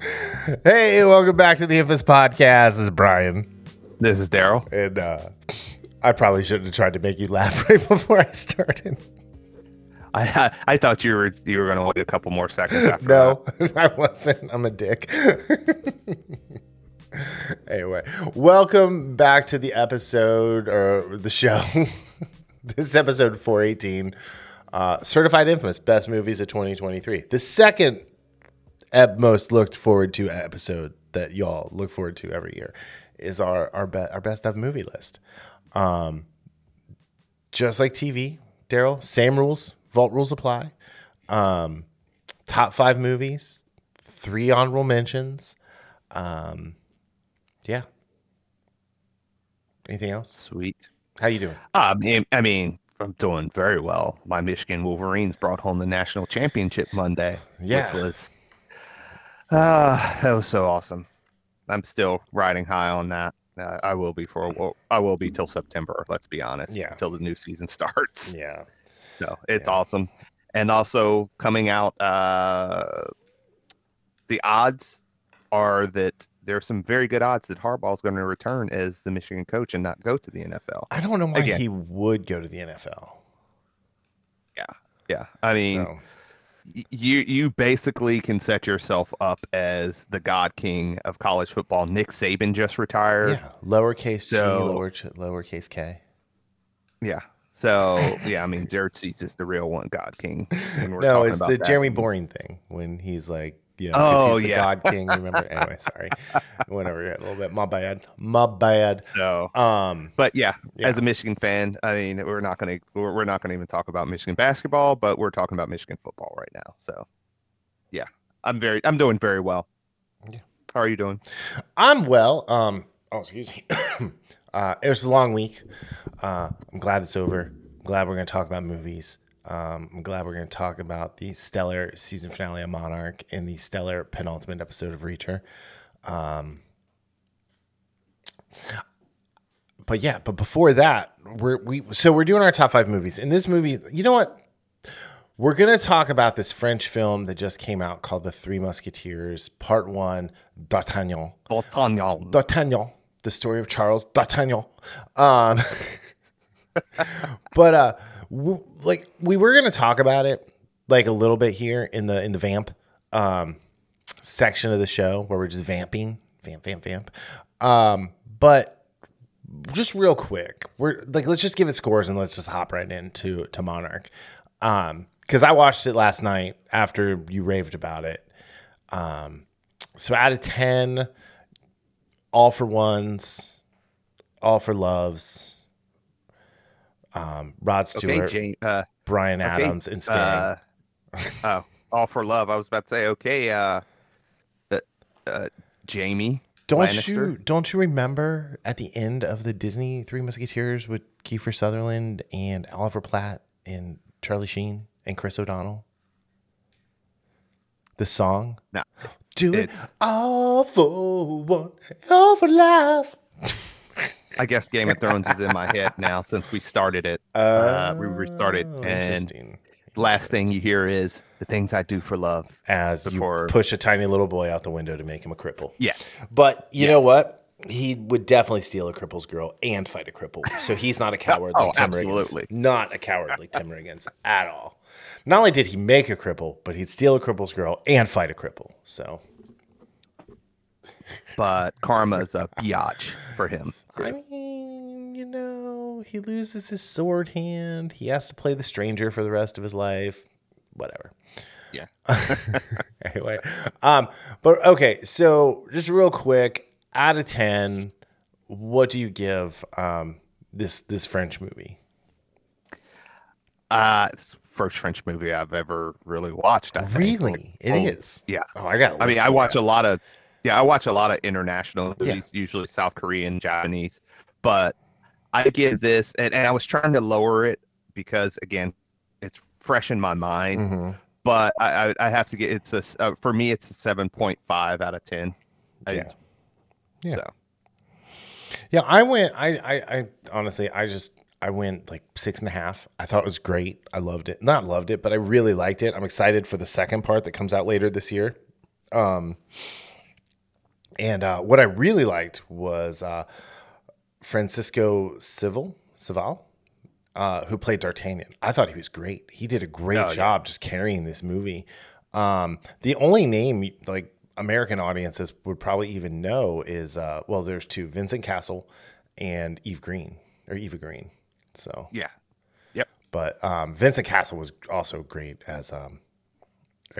Hey, welcome back to the Infamous Podcast. This is Brian. This is Darryl. And uh, I probably shouldn't have tried to make you laugh right before I started. I, I thought you were you were going to wait a couple more seconds after. No, I wasn't. I'm a dick. anyway, welcome back to the episode or the show. this is episode 418. Uh, Certified Infamous Best Movies of 2023. The second ep- most looked forward to episode that y'all look forward to every year is our our, be- our best of movie list. Um, just like TV, Darryl, same rules, vault rules apply. Um, top five movies, three honorable mentions. Um, yeah. Anything else? Sweet. How you doing? I mean, I mean, I'm doing very well. My Michigan Wolverines brought home the national championship Monday. Yeah. Which was, uh, that was so awesome. I'm still riding high on that. Uh, I will be for a while. I will be till September. Let's be honest. Yeah. Till the new season starts. Yeah. So it's Yeah. awesome. And also coming out, uh, the odds are that there are some very good odds that Harbaugh is going to return as the Michigan coach and not go to the NFL. I don't know why Again. he would go to the NFL. Yeah, Yeah. I mean, So, you you basically can set yourself up as the God King of college football. Nick Saban just retired. yeah. Lowercase g, So- lower lowercase k. Yeah. So yeah, I mean, Xerxes is the real one, God King. When we're No, it's the that. Jeremy Boring thing when he's like, you know, Oh, he's the yeah. God King. Remember? anyway, sorry. Went over your a little bit. My bad. My bad. So Um, But yeah, Yeah. as a Michigan fan, I mean, we're not gonna we're, we're not gonna even talk about Michigan basketball, but we're talking about Michigan football right now. So, yeah, I'm very I'm doing very well. Yeah. How are you doing? I'm well. Um, oh, excuse me. uh, it was a long week. Uh, I'm glad it's over. I'm glad we're going to talk about movies. Um, I'm glad we're going to talk about the stellar season finale of Monarch and the stellar penultimate episode of Reacher. Um, but yeah, but before that, we're we so we're doing our top five movies. In this movie, you know what? We're gonna talk about this French film that just came out called The Three Musketeers, Part One, D'Artagnan. D'Artagnan. D'Artagnan, the story of Charles D'Artagnan. Um, but uh, like we were gonna talk about it like a little bit here in the in the vamp um section of the show where we're just vamping, vamp, vamp, vamp. Um, but just real quick, we're like let's just give it scores and let's just hop right into to Monarch. Um, because I watched it last night after you raved about it. Um, so out of ten, all for ones, all for loves. Um, Rod Okay, Stewart, Jane. Uh, Brian okay, Adams, and Sting. uh, oh, all for love. I was about to say, okay, uh, uh, uh Jamie. don't Lannister? you don't you remember at the end of the Disney Three Musketeers with Kiefer Sutherland and Oliver Platt and Charlie Sheen and Chris O'Donnell? The song, No, do it it's- all for one, all for life. I guess Game of Thrones is in my head now since we started it. Uh, we restarted, Oh, and interesting. last thing you hear is the things I do for love. As before- you push a tiny little boy out the window to make him a cripple. Yeah. But you Yes. know what? He would definitely steal a cripple's girl and fight a cripple. So he's not a coward Oh, like Tim absolutely. Riggins. Not a coward like Tim Riggins at all. Not only did he make a cripple, but he'd steal a cripple's girl and fight a cripple. So But karma's a biatch for him. I mean, you know, he loses his sword hand. He has to play the stranger for the rest of his life. Whatever. Yeah. anyway, um, but okay, so just real quick, out of ten, what do you give um this this French movie? Uh, first French movie I've ever really watched. I think. Really, it is. Oh, Yeah. Oh, I got. I mean, I watch that. a lot of, yeah, I watch a lot of international Yeah. movies, usually South Korean, Japanese, but I give this, and, and I was trying to lower it because again, it's fresh in my mind, Mhm. but I, I, I have to get, it's a uh, for me, it's a 7.5 out of 10. I- Yeah. Yeah. So, Yeah, I went. I, I, I honestly, I just, I went like six and a half. I thought it was great. I loved it. Not loved it, but I really liked it. I'm excited for the second part that comes out later this year. Um, And uh, what I really liked was uh, Francisco Civil, Cival, uh, who played D'Artagnan. I thought he was great. He did a great Oh, yeah. job just carrying this movie. Um, the only name like American audiences would probably even know is uh, well, there's two: Vincent Cassel and Eve Green or Eva Green. So, Yeah. Yep. but um, Vincent Cassel was also great as um,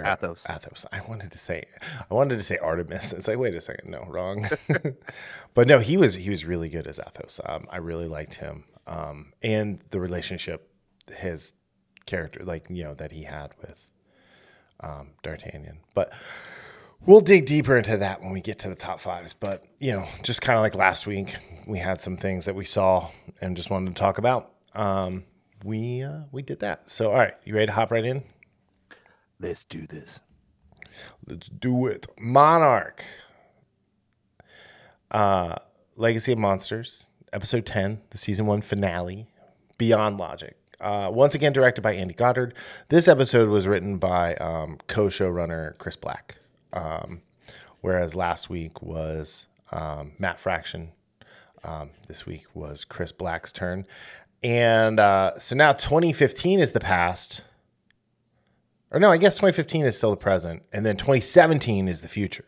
or- Athos. Athos. I wanted to say, I wanted to say Artemis. It's like, wait a second, no, wrong. but no, he was he was really good as Athos. Um, I really liked him, um, and the relationship his character, like you know, that he had with um, D'Artagnan. But we'll dig deeper into that when we get to the top fives. But you know, just kind of like last week, we had some things that we saw and just wanted to talk about. Um, we uh, we did that. So, all right, you ready to hop right in? Let's do this. Let's do it. Monarch. Uh Legacy of Monsters, episode 10, the season 1 finale, Beyond Logic. Uh, once again directed by Andy Goddard. This episode was written by um, co-showrunner Chris Black. Um, whereas last week was um, Matt Fraction. Um, this week was Chris Black's turn. And uh, so now 2015 is the past. Or no, I guess 2015 is still the present, and then 2017 is the future.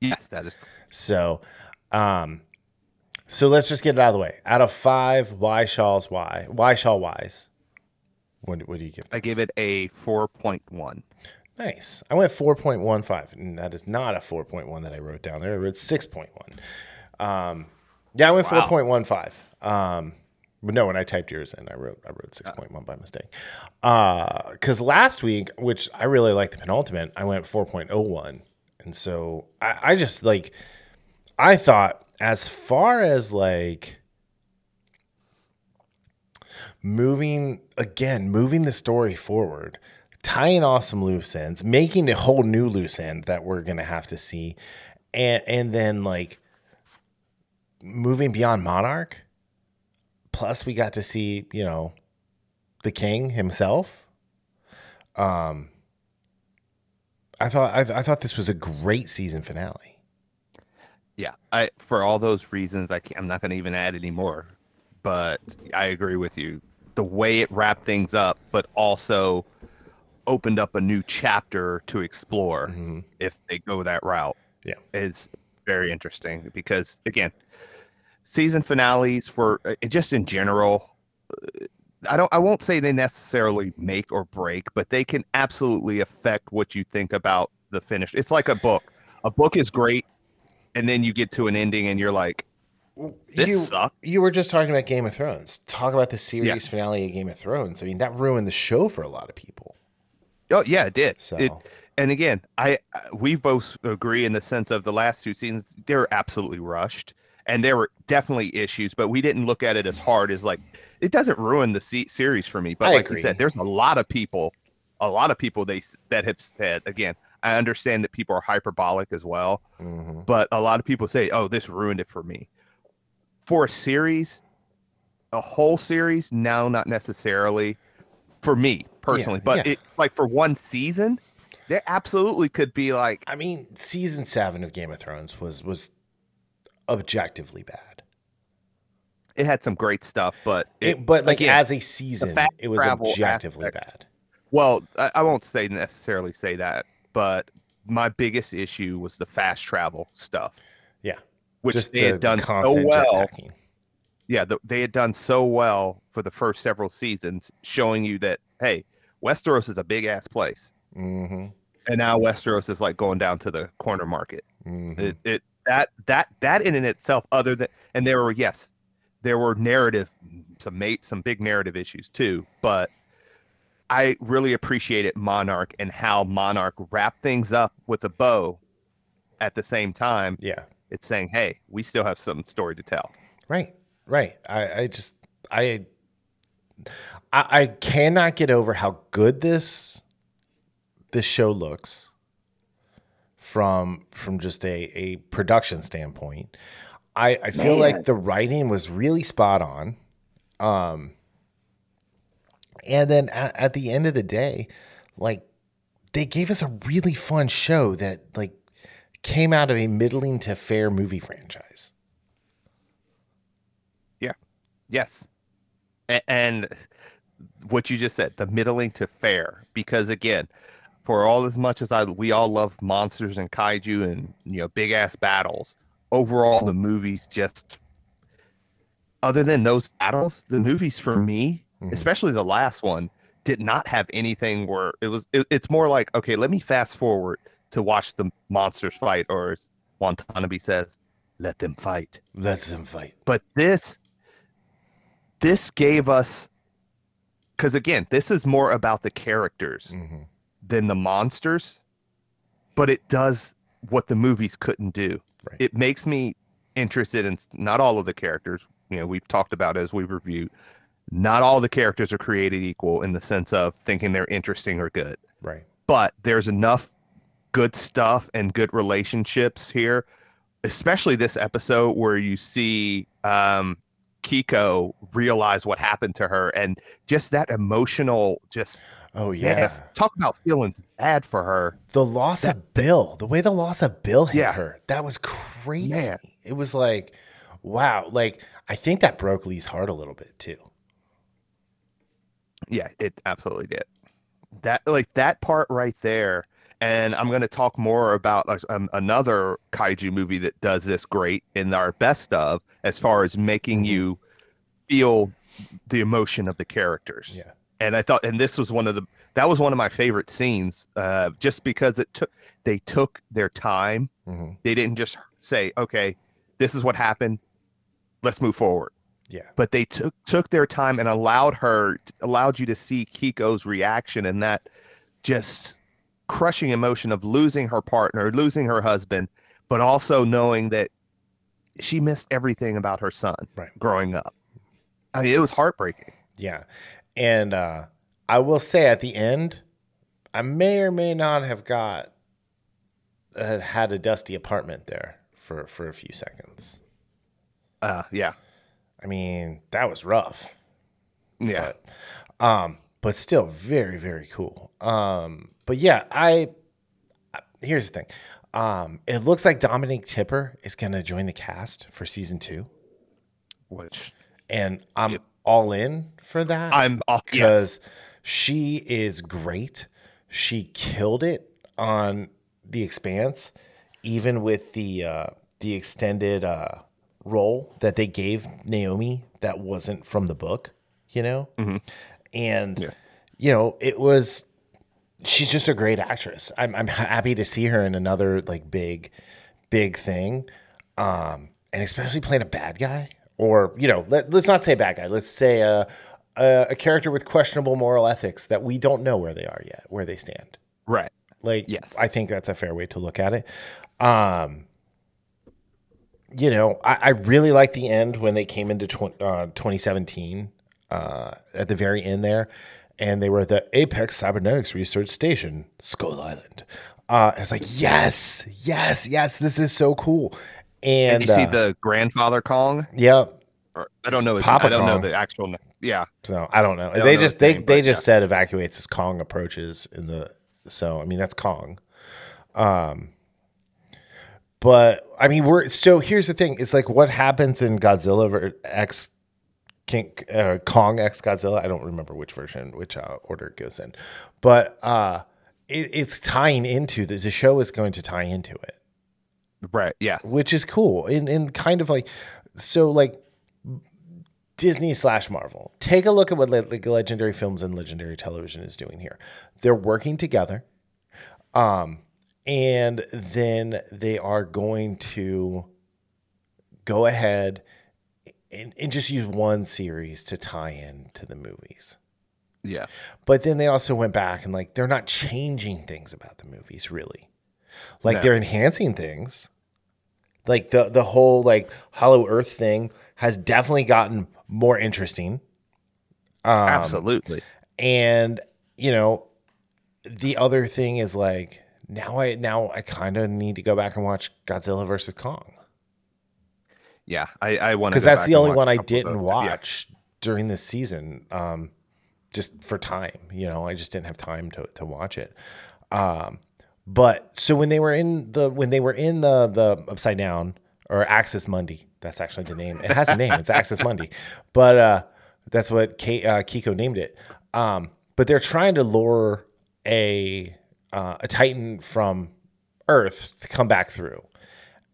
Yes, that is. So, um, so let's just get it out of the way. Out of five, why shall's why? Why Shaw Whys? What, what do you give? I gave it a 4.1. Nice. I went 4.15, and that is not a 4.1 that I wrote down there. I wrote 6.1. Um, yeah, I went Wow. 4.15. Um, but no, when I typed yours in, I wrote I wrote 6.1 ah. by mistake. Uh, because last week, which I really liked the penultimate, I went 4.01. And so I, I just like, I thought as far as like moving again, moving the story forward, tying off some loose ends, making a whole new loose end that we're gonna have to see, and and then like moving beyond Monarch. Plus, we got to see you know the king himself. Um, I thought I, I thought this was a great season finale. Yeah, I for all those reasons, I can't, I'm not going to even add any more. But I agree with you. The way it wrapped things up, but also opened up a new chapter to explore Mhm. if they go that route. Yeah. It's very interesting because again, season finales for uh, just in general. uh, I don't. I won't say they necessarily make or break, but they can absolutely affect what you think about the finish. It's like a book. A book is great, and then you get to an ending, and you're like, "This you, sucked." you were just talking about Game of Thrones. Talk about the series finale of Game of Thrones. I mean, that ruined the show for a lot of people. Oh yeah, it did. So It, and again, I we both agree in the sense of the last two seasons they're absolutely rushed, and there were definitely issues, but we didn't look at it as hard as like it doesn't ruin the se- series for me. But I like agree. you said, there's a lot of people, a lot of people they that have said again. I understand that people are hyperbolic as well, mhm. but a lot of people say, "Oh, this ruined it for me." For a series, a whole series, no, not necessarily. For me personally, but yeah. it like for one season, there absolutely could be like, I mean, season seven of Game of Thrones was was objectively bad. it had some great stuff, but it, It, but like again, as a season, it was objectively aspect- bad. well, I, I won't say necessarily say that, but my biggest issue was the fast travel stuff, Yeah, which just they the, had done so well. jetpacking. yeah, the, they had done so well for the first several seasons, showing you that hey, Westeros is a big ass place, Mm-hmm. and now Westeros is like going down to the corner market. Mm-hmm. It, it that that that in and itself, other than and there were yes, there were narrative some mate some big narrative issues too, but I really appreciated Monarch and how Monarch wrapped things up with a bow. At the same time, yeah, it's saying, "Hey, we still have some story to tell." right, right. I, I just I, I I cannot get over how good this this show looks from from just a a production standpoint. I I feel like the writing was really spot on. Um, and then at, at the end of the day, like they gave us a really fun show that like came out of a middling to fair movie franchise. Yeah. Yes. A- and what you just said, the middling to fair, because again, for all as much as I we all love monsters and kaiju and you know big ass battles, overall the movies just other than those battles, the movies for me, Mhm. especially the last one, did not have anything where it was it, it's more like, okay, let me fast forward to watch the monsters fight or as Watanabe says, let them fight Let them fight. but this this gave us because again this is more about the characters Mhm. Than the monsters but it does what the movies couldn't do Right. it makes me interested in not all of the characters you know we've talked about as we've reviewed not all the characters are created equal in the sense of thinking they're interesting or good Right. but there's enough good stuff and good relationships here, especially this episode where you see um, Keiko realize what happened to her and just that emotional, just Oh yeah, yeah. talk about feeling bad for her. The loss of Bill, the way the loss of Bill hit Yeah. her, that was crazy. Man. It was like, wow. Like I think that broke Lee's heart a little bit too. Yeah, it absolutely did. That like that part right there. And I'm going to talk more about like, um, another kaiju movie that does this great in our best of, as far as making Mhm. you feel the emotion of the characters. Yeah. And I thought, and this was one of the that was one of my favorite scenes, uh, just because it took they took their time. hmm They didn't just say, okay, this is what happened, let's move forward Yeah. but they took took their time and allowed her allowed you to see Keiko's reaction and that just crushing emotion of losing her partner, losing her husband, but also knowing that she missed everything about her son Right. growing up. I mean, it was heartbreaking. Yeah. And uh, I will say at the end, I may or may not have got uh, had a dusty apartment there for for a few seconds. Uh, yeah, I mean, that was rough. yeah, But um but still very very cool. Um but yeah, I here's the thing. Um it looks like Dominique Tipper is going to join the cast for season 2 which and I'm Yep. all in for that. I'm off yes. because she is great. She killed it on the expanse, even with the uh, the extended uh, role that they gave Naomi that wasn't from the book, you know, Mhm. And Yeah. you know it was. She's just a great actress. I'm I'm happy to see her in another like big, big thing, um, and especially playing a bad guy or you know let, let's not say bad guy. Let's say a, a a character with questionable moral ethics that we don't know where they are yet, where they stand. right. Like, Yes. I think that's a fair way to look at it. Um, you know, I, I really like the end when they came into tw- uh, 2017 uh, at the very end there, and they were at the Apex Cybernetics Research Station, Skull Island. Uh, and it's like, yes, yes, yes, this is so cool. And, And you see uh, the grandfather Kong, yeah, or I don't know. His, Papa I don't know the actual. Yeah, So I don't know. don't they know just they name, they just said evacuates as Kong approaches in the so I mean that's Kong. Um but I mean we're so here's the thing. It's like what happens in Godzilla X King uh, Kong X Godzilla. I don't remember which version, which uh, order it goes in. But uh it, it's tying into the, the show is going to tie into it right. Yeah, which is cool and, and kind of like so like disney slash marvel take a look at what like legendary films and legendary television is doing here they're working together um and then they are going to go ahead and, and just use one series to tie in to the movies yeah, but then they also went back and like they're not changing things about the movies really. Like No. they're enhancing things. Like the the whole like Hollow Earth thing has definitely gotten more interesting. Um, absolutely. And you know, the other thing is like now I now I kind of need to go back and watch Godzilla versus Kong Yeah, I I want because that's the only one I didn't watch during this season, um, just for time. You know, I just didn't have time to to watch it. Um, but so when they were in the when they were in the the upside down or Axis Mundi, that's actually the name. It has a name. It's Axis Mundi, but uh, that's what K, uh, Keiko named it. Um, but they're trying to lure a uh, a Titan from Earth to come back through,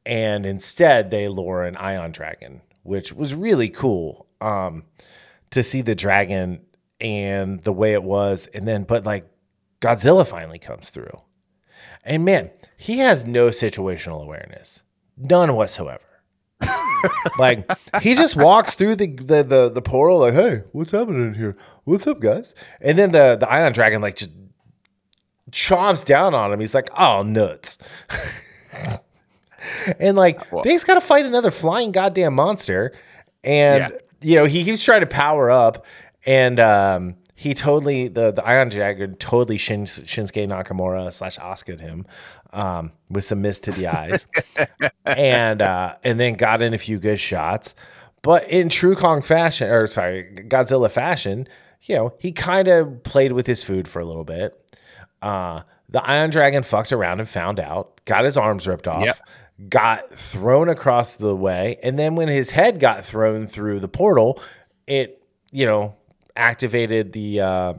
and instead they lure an Ion Dragon, which was really cool um, to see the dragon and the way it was, and then but like Godzilla finally comes through and man, he has no situational awareness, none whatsoever. like he just walks through the, the the the portal, like, "Hey, what's happening here? What's up, guys?" And then the the ion dragon like just chomps down on him. He's like, "Oh, nuts!" and like Well- they's got to fight another flying goddamn monster, and Yeah. you know he keeps trying to power up, and um, he totally the the Ion Dragon totally Shin, Shinsuke Nakamura slash Asuka him um, with some mist to the eyes, and uh, and then got in a few good shots, but in true Kong fashion or sorry Godzilla fashion, you know he kind of played with his food for a little bit. Uh, the Ion Dragon fucked around and found out, got his arms ripped off, Yep. Got thrown across the way, and then when his head got thrown through the portal, it you know activated the uh,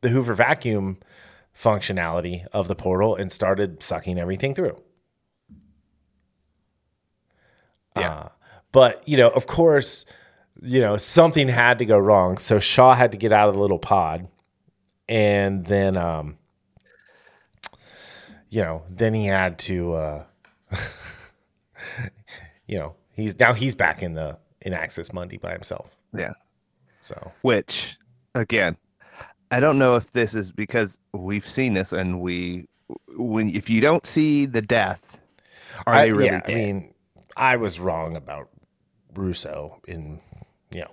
the Hoover vacuum functionality of the portal and started sucking everything through. Yeah. Uh, but you know, of course, you know something had to go wrong, so Shaw had to get out of the little pod, and then um, you know, then he had to, uh, you know, he's now he's back in the in Axis Mundi by himself. Yeah. So Which, again, I don't know if this is because we've seen this and we, when if you don't see the death, are I, they really yeah, dead? I mean, I was wrong about Russo in you know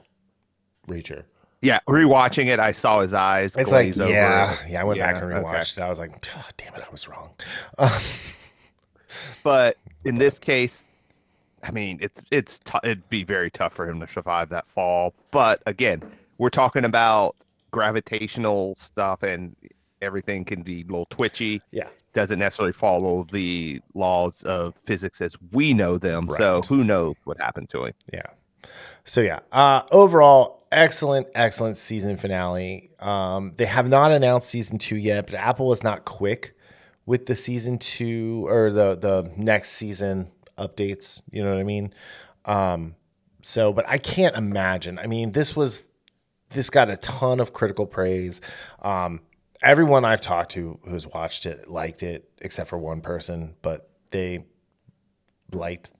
Reacher. yeah, rewatching it, I saw his eyes It's like over. yeah, yeah. I went back Yeah, and okay. rewatched it. I was like, "Ah, damn it, I was wrong. But in this case, I mean, it's it's t- it'd be very tough for him to survive that fall. But again, we're talking about gravitational stuff, and everything can be a little twitchy. yeah, Doesn't necessarily follow the laws of physics as we know them. So who knows what happened to him? Yeah. So yeah, uh, overall, excellent, excellent season finale. Um, they have not announced season two yet, but Apple is not quick with the season two or the the next season updates. You know what I mean? Um, so, but I can't imagine. I mean, this was this got a ton of critical praise. Um, everyone I've talked to who's watched it liked it, except for one person, but they liked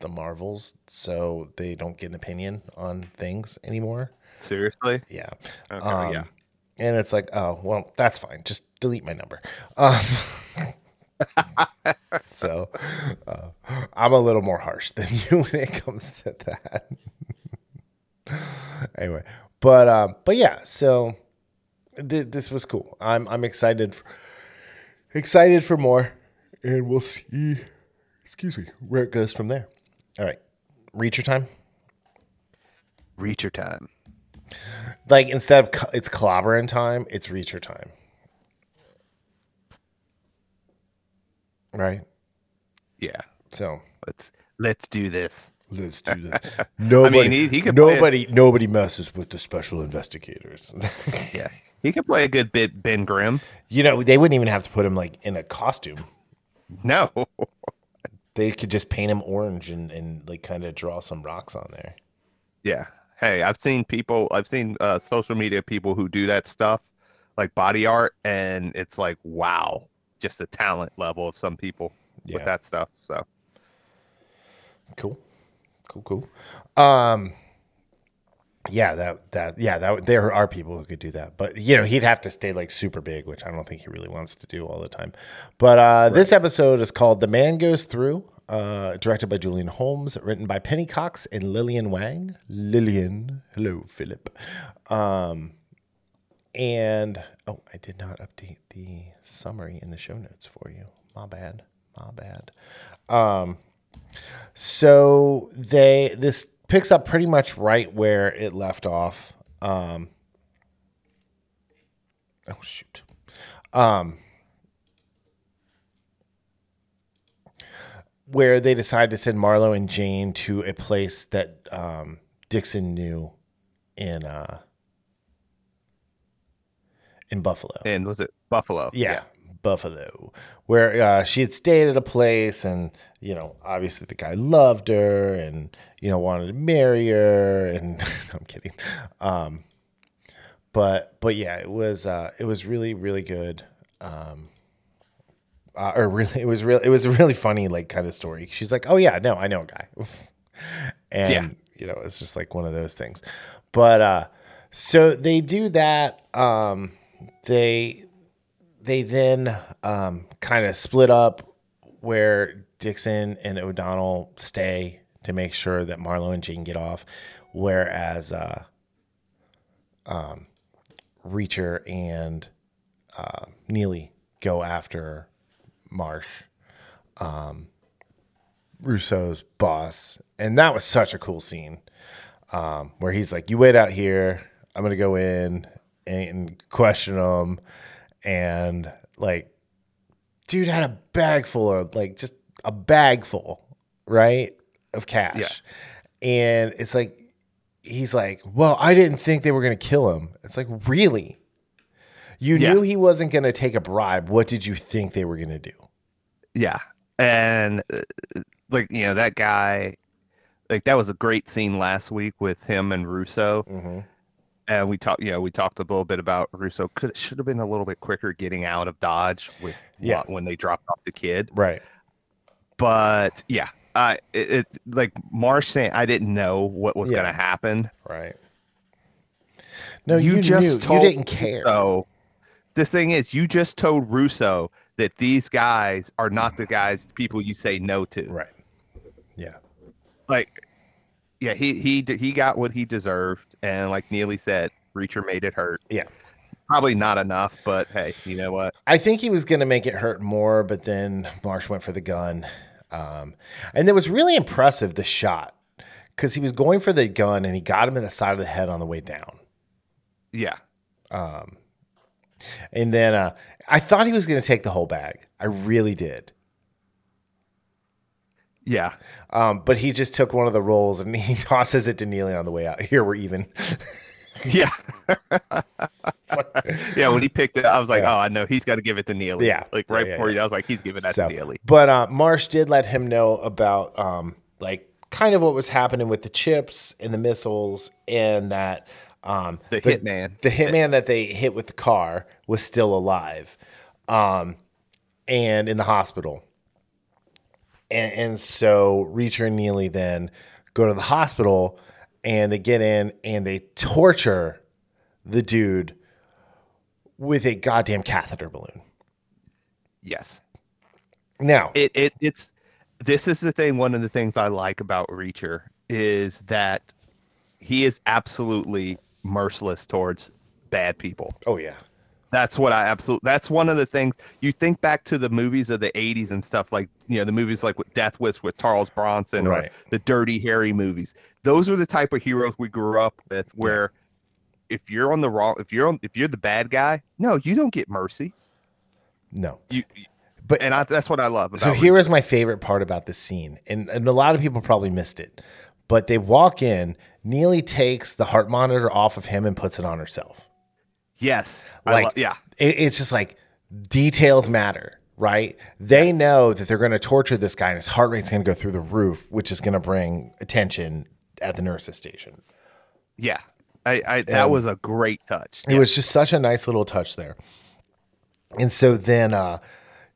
the Marvels, so they don't get an opinion on things anymore. Seriously? Yeah. Okay, Um, yeah. And it's like, oh, well, that's fine. Just delete my number. Um, so uh, I'm a little more harsh than you when it comes to that. anyway, but um, but yeah, so th- this was cool. I'm I'm excited for, excited for more, and we'll see. Excuse me, where it goes from there. All right, reach your time. Reacher time. Like instead of co- it's clobbering time, it's reacher time. Right. Yeah. So Let's let's do this. let's do this. Nobody, he- he could play it. nobody, nobody messes with the special investigators. Yeah. He could play a good bit Ben Grimm. you know, they wouldn't even have to put him like in a costume. No. They could just paint him orange and, and like kind of draw some rocks on there. Yeah. Hey, I've seen people, I've seen uh, social media people who do that stuff, like body art, and it's like, wow, just the talent level of some people Yeah. with that stuff. So, Cool. Cool, cool. Um yeah, that that yeah, that there are people who could do that. But you know, he'd have to stay like super big, which I don't think he really wants to do all the time. But uh this episode is called The Man Goes Through, uh directed by Julian Holmes, written by Penny Cox and Lillian Wang. Lillian, hello Philip. Um and oh, I did not update the summary in the show notes for you. My bad. My bad. Um, So they this picks up pretty much right where it left off. Um, oh shoot. Um, where they decided to send Marlo and Jane to a place that um, Dixon knew in uh, in Buffalo. And was it Buffalo? Yeah, Buffalo, where uh, she had stayed at a place, and you know, obviously the guy loved her, and you know, wanted to marry her, and I'm kidding, um, but but yeah, it was uh, it was really really good, um, uh, or really it was real it was a really funny like kind of story. She's like, oh yeah, no, I know a guy, and Yeah. you know, it's just like one of those things, but uh, so they do that. Um, they they then um, kind of split up where Dixon and O'Donnell stay to make sure that Marlo and Jane get off, whereas uh, um, Reacher and uh, Neely go after Marsh, um, Russo's boss, and that was such a cool scene um, where he's like, "You wait out here. I'm gonna go in and question him," and like, dude had a bag full of like just a bag full, right, of cash, Yeah. and it's like he's like, "Well, I didn't think they were gonna kill him." It's like, really. You Yeah. knew he wasn't going to take a bribe. What did you think they were going to do? Yeah. And uh, like, you know, that guy, like that was a great scene last week with him and Russo. Mm-hmm. And we talked, you know, we talked a little bit about Russo. Could should have been a little bit quicker getting out of Dodge with Yeah. when they dropped off the kid. Right. But yeah, I it, it like Marsh saying I didn't know what was Yeah. going to happen. Right. No, you, just knew. told you didn't care. So the thing is, you just told Russo that these guys are not the guys, people you say no to. Right. Yeah. Like, yeah, he he he got what he deserved, and like Neely said, Reacher made it hurt. Yeah. Probably not enough, but hey, you know what? I think he was going to make it hurt more, but then Marsh went for the gun. Um, and it was really impressive, the shot, because he was going for the gun and he got him in the side of the head on the way down. Yeah, And then uh, I thought he was going to take the whole bag. I really did. yeah, Um, but he just took one of the rolls and he tosses it to Neely on the way out. Here we're even. yeah, yeah. When he picked it, I was like, Yeah. oh, I know he's got to give it to Neely. Yeah. like right yeah, before yeah. you, I was like, he's giving that So, to Neely. but uh, Marsh did let him know about um, like kind of what was happening with the chips and the missiles, and that um, The hitman. the hitman that they hit with the car was still alive, um, and in the hospital. And, and so Reacher and Neely then go to the hospital, and they get in and they torture the dude with a goddamn catheter balloon. Yes. Now, it, it it's this is the thing one of the things i like about reacher is that he is absolutely merciless towards bad people oh yeah, that's what i absolutely that's one of the things you think back to the movies of the 80s and stuff like you know the movies like with death wish with charles bronson Right. or the dirty harry movies those are the type of heroes we grew up with where if you're on the wrong if you're on if you're the bad guy no you don't get mercy no. you But and I, that's what i love about so here is my favorite part about this scene, and, and a lot of people probably missed it. But they walk in, Neely takes the heart monitor off of him and puts it on herself. yes Like, lo- yeah it, it's just like details matter, right? They know that they're going to torture this guy, and his heart rate's going to go through the roof, which is going to bring attention at the nurse's station. Yeah, I, I that Um, was a great touch. It was just such a nice little touch there. And so then, uh,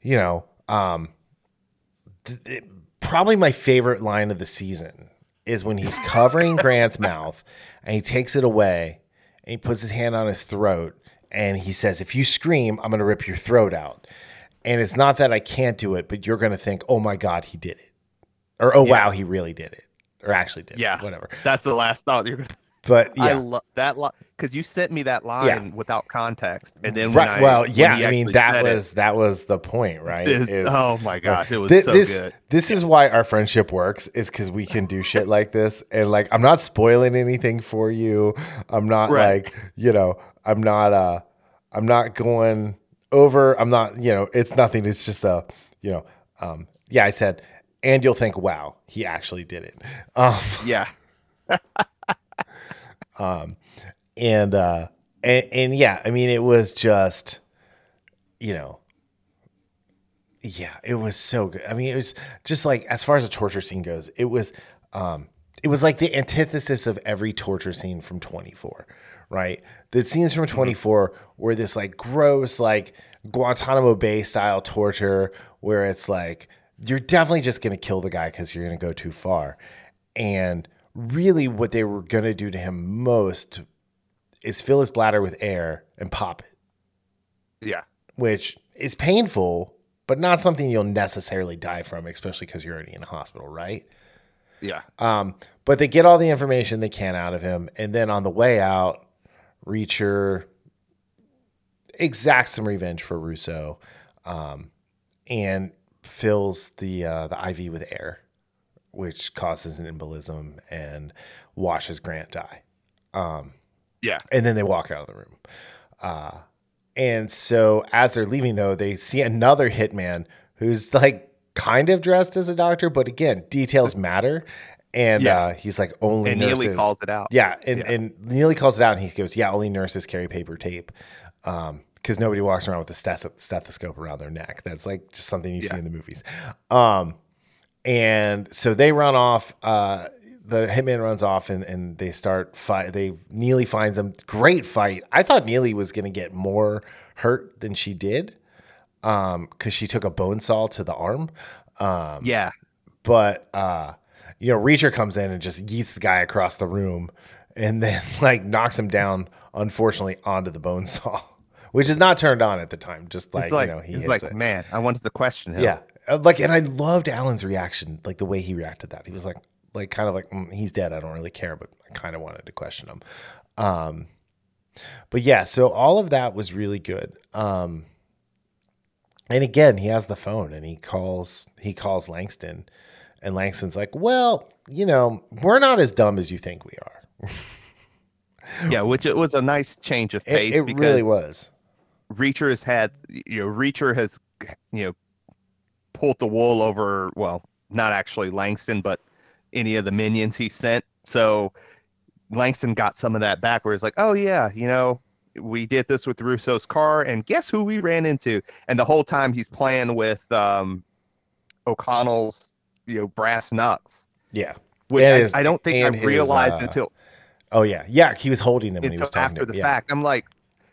you know, um, th- it- probably my favorite line of the season is when he's covering Grant's mouth and he takes it away and he puts his hand on his throat and he says, If you scream, I'm going to rip your throat out. And it's not that I can't do it, but you're going to think, Oh my God, he did it. Or, Oh wow, he really did it. Or actually did yeah, it. Whatever. That's the last thought you're gonna. But yeah. I love that line because you sent me that line Yeah. without context, and then when Right. I well, yeah. I mean, that said it, was that was the point, right? Is- oh my gosh, it was Thi- so this good. this is why our friendship works is because we can do shit like this, and like I'm not spoiling anything for you. I'm not Right. like you know, I'm not uh, I'm not going over. I'm not you know, it's nothing. It's just a you know, um, yeah. I said and you'll think, "Wow, he actually did it." Um, Yeah. and uh and, and yeah i mean it was just you know yeah it was so good. I mean it was just like as far as the torture scene goes it was um it was like the antithesis of every torture scene from 24 right? The scenes from 24 were this like gross like guantanamo bay style torture where it's like you're definitely just going to kill the guy because you're going to go too far. And really what they were going to do to him most is fill his bladder with air and pop it, Yeah. which is painful, but not something you'll necessarily die from, especially because you're already in a hospital, right? Yeah. Um, but they get all the information they can out of him, and then on the way out, Reacher exacts some revenge for Russo, um, and fills the uh, the IV with air, which causes an embolism and washes Grant die Yeah. and then they walk out of the room. Uh, and so as they're leaving, though, they see another hitman who's like kind of dressed as a doctor, but again, details matter. And Yeah. uh, he's like, only And nurses. Neely calls it out. Yeah, and Yeah. and Neely calls it out, and he goes, "Yeah, only nurses carry paper tape." because nobody walks around with a steth- stethoscope around their neck. That's like just something you see in the movies. Um, and so they run off. Uh, the hitman runs off, and, and they start fight. They Neely finds them. Great fight. I thought Neely was going to get more hurt than she did, um, because she took a bone saw to the arm. Um, Yeah. but uh, you know, Reacher comes in and just yeets the guy across the room, and then like knocks him down. Unfortunately, onto the bone saw, which is not turned on at the time. Just like, like, you know, he he's like, it. man, I wanted to question him. Yeah, like, and I loved Alan's reaction, like the way he reacted. to That he was like, like kind of like, mm, he's dead. I don't really care, but I kind of wanted to question him. Um, but yeah, so all of that was really good. Um, and again, he has the phone and he calls. He calls Langston, and Langston's like, "Well, you know, we're not as dumb as you think we are." Yeah, which it was a nice change of pace It, it really was. Reacher has had you know Reacher has you know pulled the wool over well not actually Langston but any of the minions he sent so Langston got some of that back where he's like oh yeah you know we did this with Russo's car and guess who we ran into and the whole time he's playing with um, O'Connell's you know brass knucks Yeah. which I, his- I don't think I his, realized uh, until Oh yeah. Yeah. He was holding them when he was talking after to the. Yeah. fact. I'm like,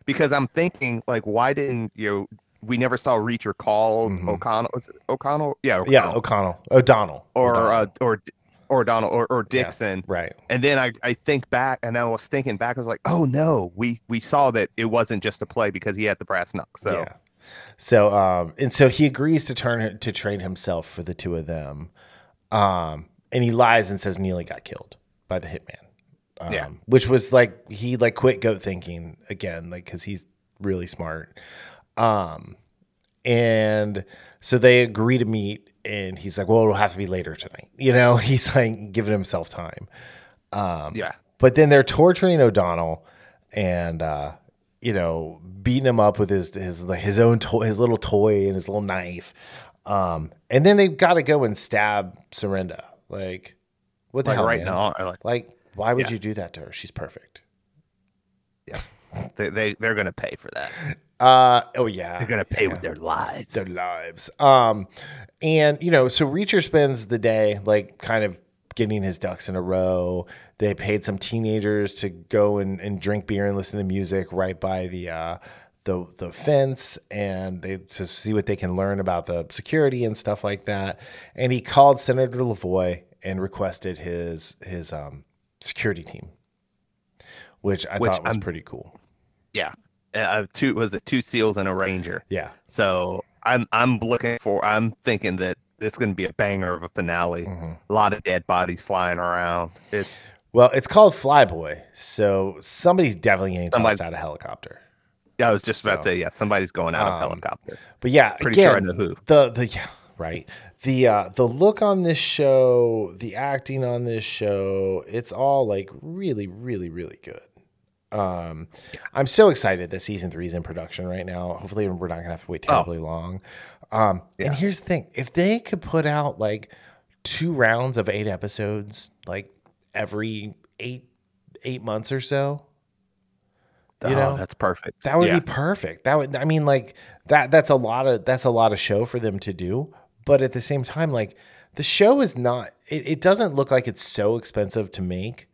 because I'm thinking like, why didn't you? know, We never saw Reacher call Mhm. O'Connell. Was it O'Connell? Yeah, O'Connell. Yeah. O'Connell. O'Donnell. or O'Donnell. uh, or or Donald or, or Yeah. Dixon. right. And then I, I think back, and I was thinking back. I was like, oh no, we we saw that it wasn't just a play because he had the brass knucks. So Yeah. So um and so he agrees to turn to train himself for the two of them. Um and he lies and says Neely got killed by the hitman. Um, Yeah. which was like he like quit goat thinking again like cuz he's really smart. Um and so they agree to meet and he's like well it'll have to be later tonight. You know, he's like giving himself time. Um, yeah, But then they're torturing O'Donnell and uh, you know beating him up with his his his own toy, his little toy and his little knife. Um, and then they've got to go and stab Surrenda. Like what the like hell? right man? now, like Like why would Yeah. you do that to her? She's perfect. Yeah, they, they they're gonna pay for that. Uh oh yeah. They're gonna pay with their lives. their lives. Um, and you know, so Reacher spends the day like kind of getting his ducks in a row. They paid some teenagers to go and, and drink beer and listen to music right by the uh, the the fence, and they to see what they can learn about the security and stuff like that. And he called Senator Lavoy and requested his his um, security team, which I Which thought was I'm- pretty cool. Yeah, uh, two was it two seals and a ranger. Yeah. So I'm I'm looking for I'm thinking that it's going to be a banger of a finale. Mm-hmm. A lot of dead bodies flying around. It's Well, it's called Flyboy, so somebody's definitely getting tossed Somebody's- out of helicopter. I was just about So, to say yeah, somebody's going out of um, helicopter. But yeah, Pretty again, sure I know who. The the yeah, right. The uh the look on this show, the acting on this show, it's all like really, really, really good. Um I'm so excited that season three is in production right now. Hopefully we're not gonna have to wait terribly long. Um Oh. Yeah. and here's the thing, if they could put out like two rounds of eight episodes, like every eight eight months or so. You oh, know? that's perfect. That would yeah. be perfect. That would I mean like that that's a lot of that's a lot of show for them to do. But at the same time, like the show is not it, it doesn't look like it's so expensive to make.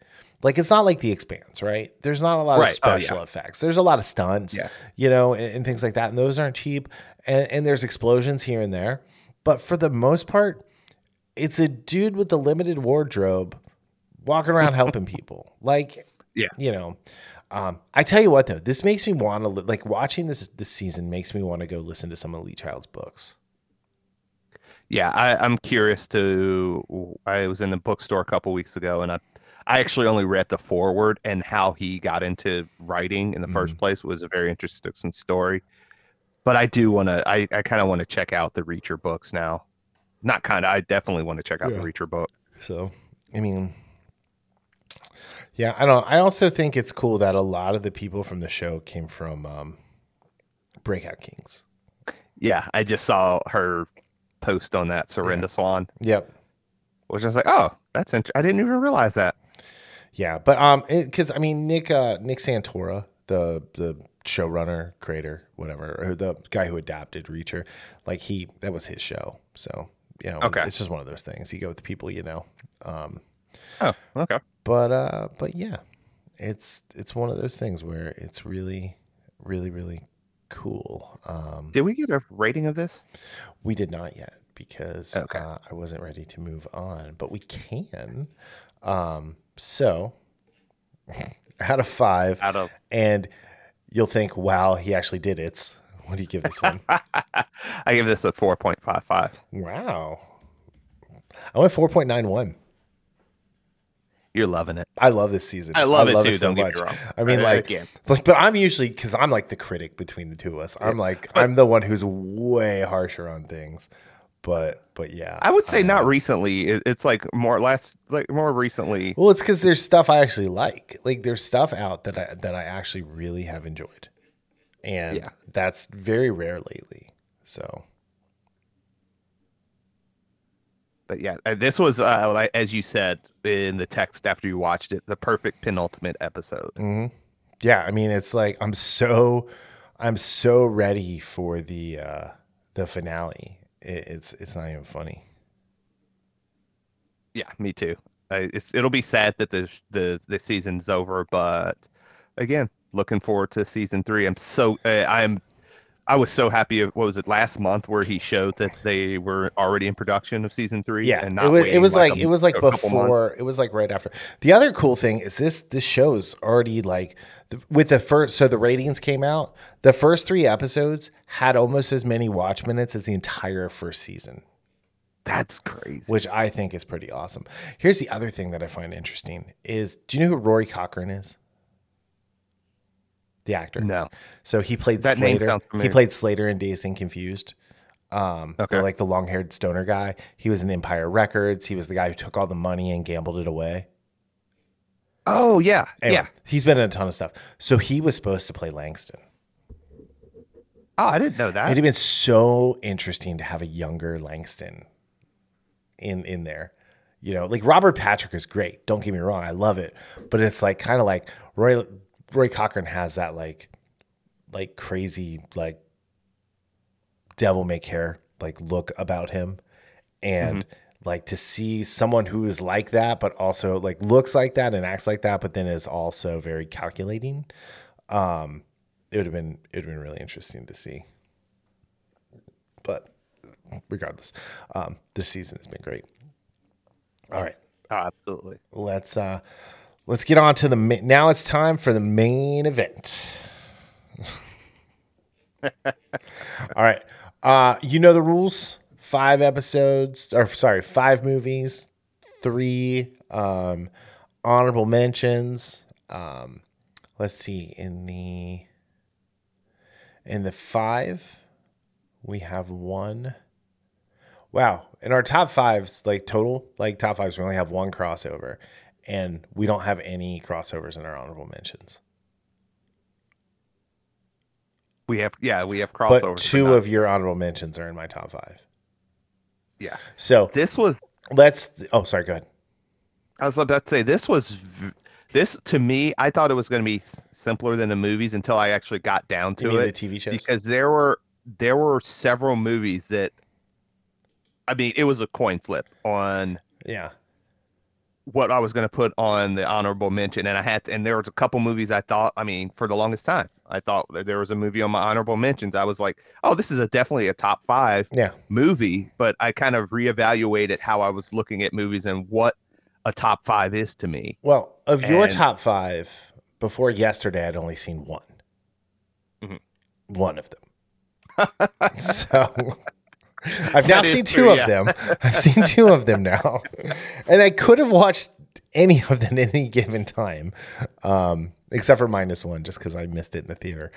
Like it's not like the expanse, right? There's not a lot Right. of Oh, special yeah. effects. There's a lot of stunts, Yeah. you know, and, and things like that. And those aren't cheap. And, and there's explosions here and there. But for the most part, it's a dude with a limited wardrobe walking around helping people. Like, Yeah. you know, um, I tell you what though, this makes me want to like watching this this season makes me want to go listen to some of Lee Child's books. Yeah, I, I'm curious to. I was in the bookstore a couple weeks ago, and I, I actually only read the foreword and how he got into writing in the first place was a very interesting story. But I do want to. I, I kind of want to check out the Reacher books now. Not kind of. I definitely want to check out Yeah. the Reacher book. So, I mean, yeah, I don't. I also think it's cool that a lot of the people from the show came from um, Breakout Kings. Yeah, I just saw her post on that Serinda Swan, Yep. which I was like, oh, that's interesting. I didn't even realize that. Yeah, but um, because I mean, Nick uh, Nick Santora, the the showrunner, creator, whatever, or the guy who adapted Reacher, like he that was his show. So you know, Okay. it's just one of those things. You go with the people you know. Um, Oh, okay. but uh, but yeah, it's it's one of those things where it's really, really, really cool. Um, Did we get a rating of this? we did not yet because Okay. uh, I wasn't ready to move on, but we can. Um, so out of five, Out of and you'll think, "Wow, he actually did it." What do you give this one? I give this a four point five five. wow, I went four point nine one. You're loving it. I love this season. I love it too, don't get me wrong. I mean, like, again. like, but I'm usually because I'm like the critic between the two of us. I'm like, I'm the one who's way harsher on things. But, but yeah, I would say uh, not recently. It, it's like more last, like more recently. Well, it's because there's stuff I actually like. Like there's stuff out that I that I actually really have enjoyed, and Yeah. that's very rare lately. So But yeah, uh, this was uh, like as you said in the text after you watched it, the perfect penultimate episode. mhm. yeah, I mean, it's like I'm so I'm so ready for the uh the finale. It, it's it's not even funny. Yeah, me too. It's it'll be sad that the the the season's over, but again, looking forward to season three. I'm so uh, I'm I was so happy. What was it last month where he showed that they were already in production of season three? Yeah, and not it was. It was like, a- it was like a couple months? before. It was like right after. The other cool thing is this. This show's already like the- with the first. So the ratings came out. The first three episodes had almost as many watch minutes as the entire first season, That's crazy. which I think is pretty awesome. Here's the other thing that I find interesting: is do you know who Rory Cochrane is? The actor. No. So he played That name Slater. He played Slater in Dazed and Confused. Um, Okay. like the long-haired stoner guy. He was in Empire Records. He was the guy who took all the money and gambled it away. Oh yeah, Anyway, yeah. he's been in a ton of stuff. So he was supposed to play Langston. Oh, I didn't know that. It'd have been so interesting to have a younger Langston in in there. You know, like Robert Patrick is great. Don't get me wrong, I love it. But it's like kind of like Roy Roy Cochrane has that like like crazy like devil may care like look about him. And like to see someone who is like that, but also like looks like that and acts like that, but then is also very calculating. Um, it would have been it would have been really interesting to see. But regardless, um, this season has been great. All right, Oh, absolutely. let's uh, let's get on to the ma- now. It's time for the main event. All right, uh, you know the rules. Five episodes, or sorry, five movies, three um, honorable mentions. Um, let's see in the in the five we have one wow in our top fives like total like top fives we only have one crossover and we don't have any crossovers in our honorable mentions We have yeah, we have crossovers. but two of your honorable mentions are in my top five yeah. so This was let's. Oh, sorry. Go ahead. I was about to say this was this to me. I thought it was going to be simpler than the movies until I actually got down to mean the TV shows? because there were there were several movies that I mean it was a coin flip on yeah. What I was going to put on the honorable mention, and I had to, and there was a couple movies I thought. I mean, for the longest time, I thought that there was a movie on my honorable mentions. I was like, oh, this is a definitely a top five Yeah. movie, but I kind of reevaluated how I was looking at movies and what a top five is to me. Well, of your top five, before yesterday, I'd only seen one. Mhm. One of them. so I've now seen true, two of yeah. them. I've seen two of them now. And I could have watched any of them at any given time, um, except for minus one, just because I missed it in the theater.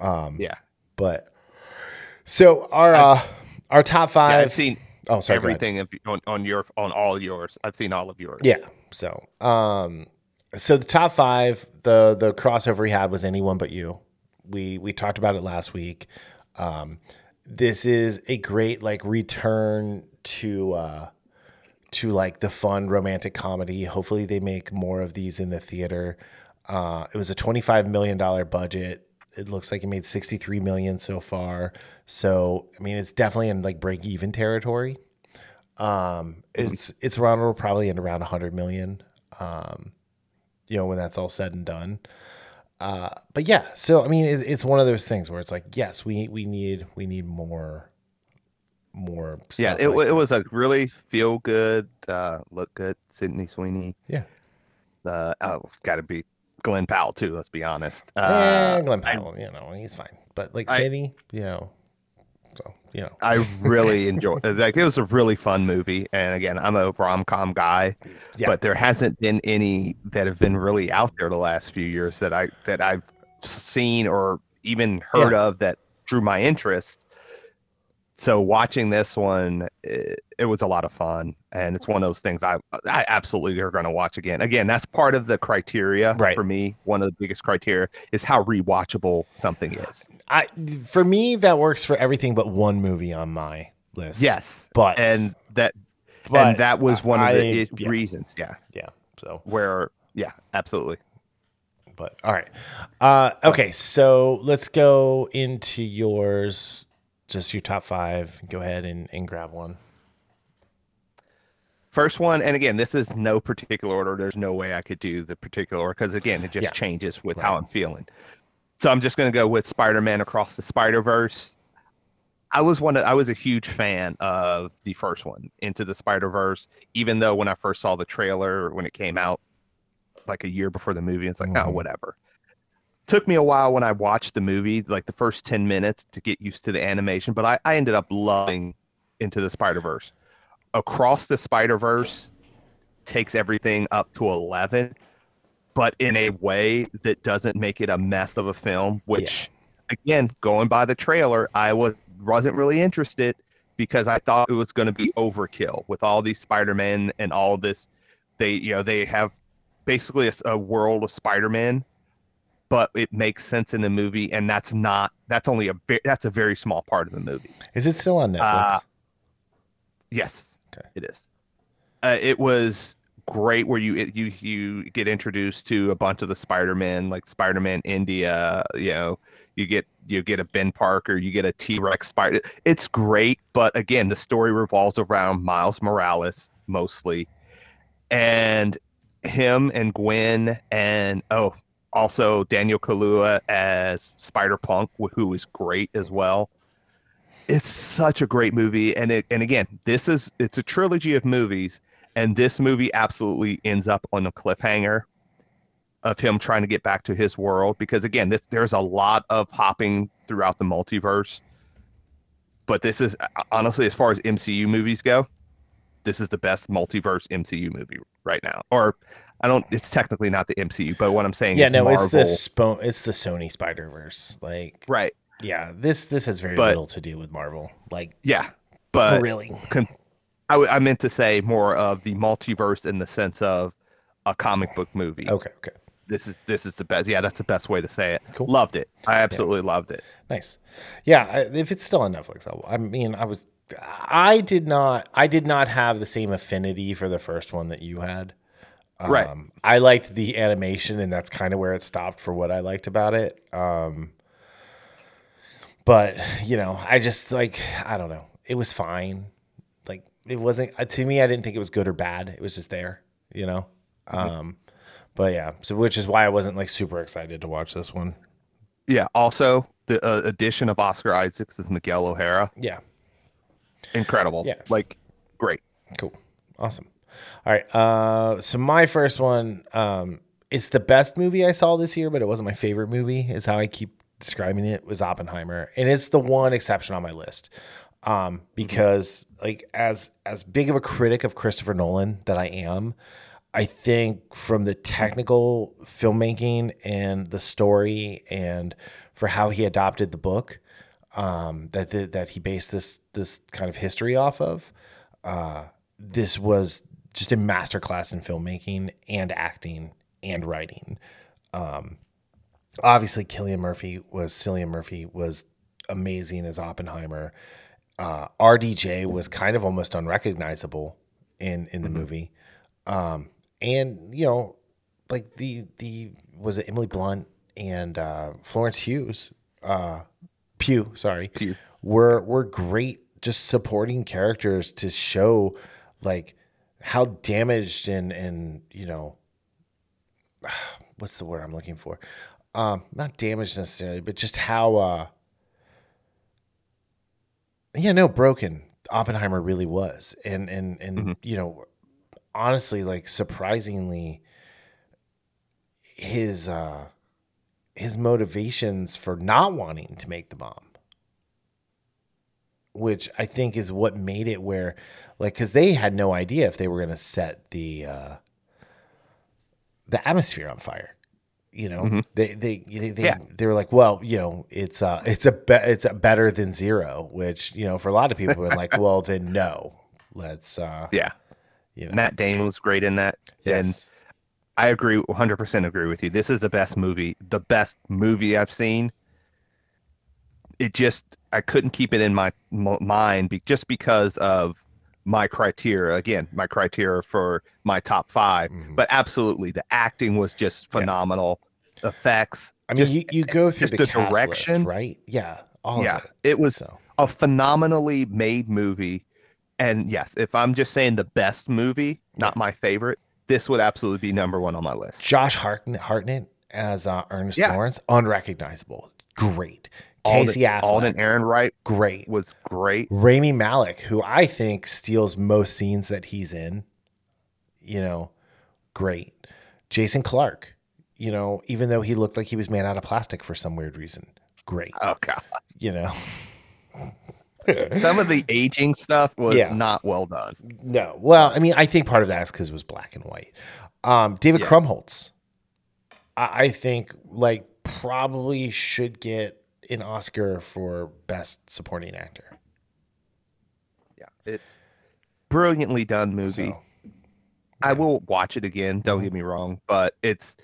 Um, Yeah, But so our uh, our top yeah five. I've seen oh, sorry, everything of, on on your on all yours. I've seen all of yours. Yeah. So, um, so the top five, the the crossover we had was anyone but you. We we talked about it last week. Um, this is a great like return to uh, to like the fun romantic comedy. Hopefully, they make more of these in the theater. Uh, it was a twenty five million dollar budget. It looks like it made sixty three million so far. So, I mean, it's definitely in like break even territory. Um, it's it's around probably in around 100 million. Um, you know when that's all said and done. Uh, but yeah, so I mean, it, it's one of those things where it's like, yes, we we need we need more, more. yeah. It, like it was a really feel good, uh, look good. Sydney Sweeney. Yeah. Uh, oh, got to be Glenn Powell too. Let's be honest. Uh, Glenn I- Powell, you know, he's fine. But like I- Sadie, you know, so you know, I really enjoyed. Like it was a really fun movie, and again, I'm a rom com guy, Yeah. but there hasn't been any that have been really out there the last few years that I that I've seen or even heard of that drew my interest. So watching this one, it, it was a lot of fun, and it's one of those things I I absolutely are going to watch again. Again, that's part of the criteria Right. for me. One of the biggest criteria is how rewatchable something is. I for me that works for everything but one movie on my list. Yes, but and that but and that was one of the I- i- yeah. reasons yeah yeah. So where yeah absolutely But all right. Uh, okay, so let's go into yours. Just your top five. Go ahead and, and grab one. first one and again this is no particular order there's no way i could do the particular order because again it just Yeah. changes with how i'm feeling so i'm just going to go with spider-man across the spider-verse i was one of, i was a huge fan of the first one into the spider-verse even though when i first saw the trailer when it came out like a year before the movie it's like oh Mhm. whatever took me a while when I watched the movie, like the first 10 minutes to get used to the animation, but I, I ended up loving Into the Spider Verse. Across the Spider Verse takes everything up to 11, but in a way that doesn't make it a mess of a film, which, again, going by the trailer, I was, wasn't really interested because I thought it was going to be overkill with all these Spider Men and all this. They, you know, they have basically a, a world of Spider Man but it makes sense in the movie and that's not that's only a that's a very small part of the movie Is it still on Netflix? Uh, yes Okay. it is uh, it was great where you it, you you get introduced to a bunch of the spider-man like spider-man india you know you get you get a ben parker you get a t-rex spider it's great but again the story revolves around miles morales mostly and him and gwen and oh also daniel kaluuya as spider punk who is great as well. It's such a great movie and it and again this is it's a trilogy of movies and this movie absolutely ends up on a cliffhanger of him trying to get back to his world because again this, there's a lot of hopping throughout the multiverse. But this is uh, honestly as far as mcu movies go this is the best multiverse mcu movie right now or i don't it's technically not the mcu but what i'm saying yeah, is no, Marvel, it's the Spo- it's the Sony Spider Verse. Like, right yeah, this this has very But- little to do with Marvel. Like, yeah but really, con- I, w- I meant to say more of the multiverse in the sense of a comic book movie. okay, okay, This is this is the best. Yeah, that's the best way to say it. Cool. Loved it. I absolutely loved it. nice. Yeah, if it's still on Netflix, I'll, I mean, I was I did not. I did not have the same affinity for the first one that you had. Right. Um, I liked the animation, and that's kind of where it stopped for what I liked about it. Um, but you know, I just like I don't know. It was fine. Like it wasn't uh, to me. I didn't think it was good or bad. It was just there. You know. Um, but yeah. So which is why I wasn't like super excited to watch this one. Yeah. Also, the uh, addition of Oscar Isaacs as Miguel O'Hara, Yeah. incredible. Yeah. Like, great. Cool. Awesome. All right. Uh, so my first one, um, it's the best movie I saw this year, but it wasn't my favorite movie. Is how I keep describing it. Was Oppenheimer, and it's the one exception on my list. Um, because like as as big of a critic of Christopher Nolan that I am, I think from the technical filmmaking and the story and for how he adopted the book um, that that that he based this this kind of history off of, uh, this was just a masterclass in filmmaking and acting and writing. Um, obviously, Cillian Murphy was Cillian Murphy was amazing as Oppenheimer. Uh, RDJ was kind of almost unrecognizable in in the movie, um, and you know, like the the was it Emily Blunt and uh, Florence Hughes, uh, Pugh, sorry, Pugh. were were great just supporting characters to show like how damaged and and you know what's the word I'm looking for? Um, not damaged necessarily, but just how uh yeah, no, broken Oppenheimer really was. And and and you know, honestly, like surprisingly his uh his motivations for not wanting to make the bomb which I think is what made it where, like, because they had no idea if they were going to set the uh, the atmosphere on fire. You know, they they they they, Yeah. they were like, well, you know, it's uh it's a be- it's a better than zero, which you know for a lot of people were like, well, then no, let's uh, Yeah. you know, Matt Damon was great in that. And yes, I agree, 100% agree with you. This is the best movie, the best movie I've seen. It just, I couldn't keep it in my m- mind be, just because of my criteria. Again, my criteria for my top 5 Mhm. But absolutely, the acting was just phenomenal. Effects. I mean, just- you, you go through just the, the direction. list, right? Yeah, all yeah, of it. it was So a phenomenally made movie. And yes, if I'm just saying the best movie, not my favorite, this would absolutely be number one on my list. Josh Hartnett, Hartnett as uh, Ernest Yeah. Lawrence, unrecognizable, great. Alden, Casey Affleck, Alden Ehrenreich great. was great. Rami Malek, who I think steals most scenes that he's in, you know, great. Jason Clarke, you know, even though he looked like he was made out of plastic for some weird reason, great. Oh god, You know, some of the aging stuff was Yeah. not well done. no. Well, I mean, I think part of that is because it was black and white. Um, David Yeah. Krumholtz, I, I think, like, probably should get an Oscar for best supporting actor. Yeah, it's brilliantly done movie. So, I will watch it again. Don't get mm-hmm. me wrong, but it's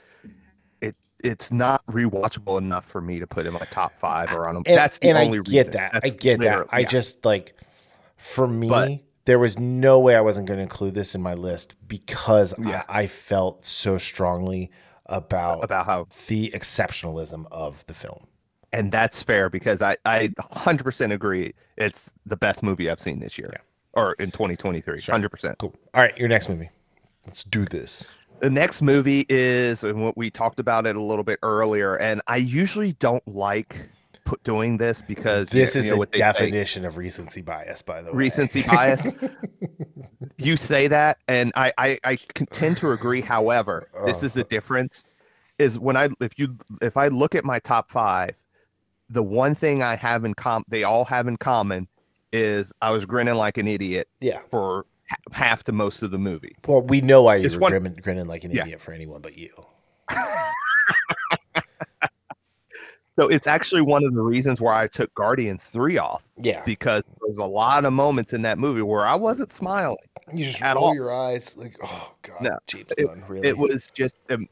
it it's not rewatchable enough for me to put in my top five or on them. and, That's the and only I reason. get that. I get that. I yeah. just like for me, But- there was no way I wasn't going to include this in my list because Yeah. I, I felt so strongly about, about how the exceptionalism of the film. And that's fair because I I 100% agree. It's the best movie I've seen this year Yeah. or in 2023. Sure. 100%. Cool. All right, your next movie. Let's do this. The next movie is and what we talked about it a little bit earlier, and I usually don't like put doing this because This you is know the they say, definition of recency bias, by the way. recency bias. you say that, and I, I I tend to agree. However, this uh, is the difference: is when I if you if I look at my top five, the one thing I have in com they all have in common is I was grinning like an idiot Yeah. for ha- half to most of the movie. Well, we know It's were one- grinning, grinning like an Yeah. idiot for anyone but you. So it's actually one of the reasons why I took Guardians 3 off Yeah. because there's a lot of moments in that movie where I wasn't smiling. You just roll all. your eyes like, oh god, No, James it- Gunn, really. It was just um,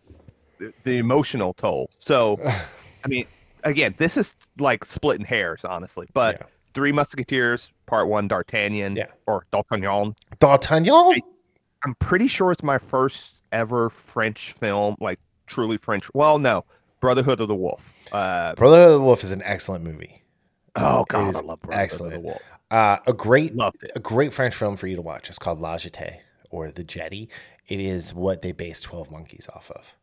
the emotional toll. So, I mean, again, this is like splitting hairs, honestly. But Yeah. Three Musketeers, Part One, D'Artagnan, Yeah. or D'Artagnan. D'Artagnan. I'm pretty sure it's my first ever French film, like truly French. Well, no, Brotherhood of the Wolf. Uh, Brotherhood of the Wolf is an excellent movie. oh God, I love Brotherhood excellent. of the Wolf. Uh, a great, a great French film for you to watch. It's called La Jetée or The Jetty. It is what they based Twelve Monkeys off of.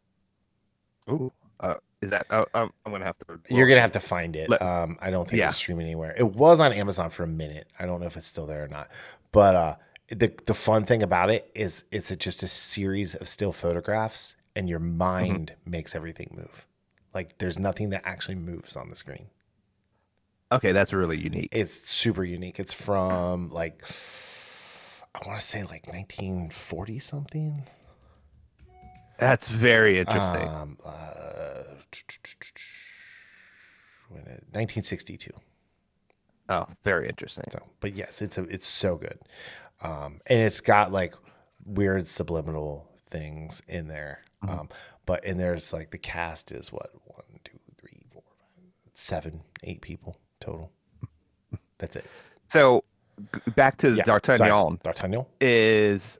Ooh, uh, is that? Uh, I'm I'm gonna have to. You're gonna have to find it. Let- um, I don't think Yeah. it's streaming anywhere. It was on Amazon for a minute. I don't know if it's still there or not. But uh, the the fun thing about it is it's a, just a series of still photographs, and your mind makes everything move. Like there's nothing that actually moves on the screen. Okay, that's really unique. It's super unique. It's from like I want to say like 1940 something. That's very interesting. Um, uh, when it- 1962. oh, very interesting. So, but yes, it's a, it's so good, um, and it's got like weird subliminal things in there. Mm-hmm. Um, but and there's like the cast is what one, two, three, four, five, seven, eight people total. That's it. So g- back to Yeah, D'Artagnan sorry. D'Artagnan. is.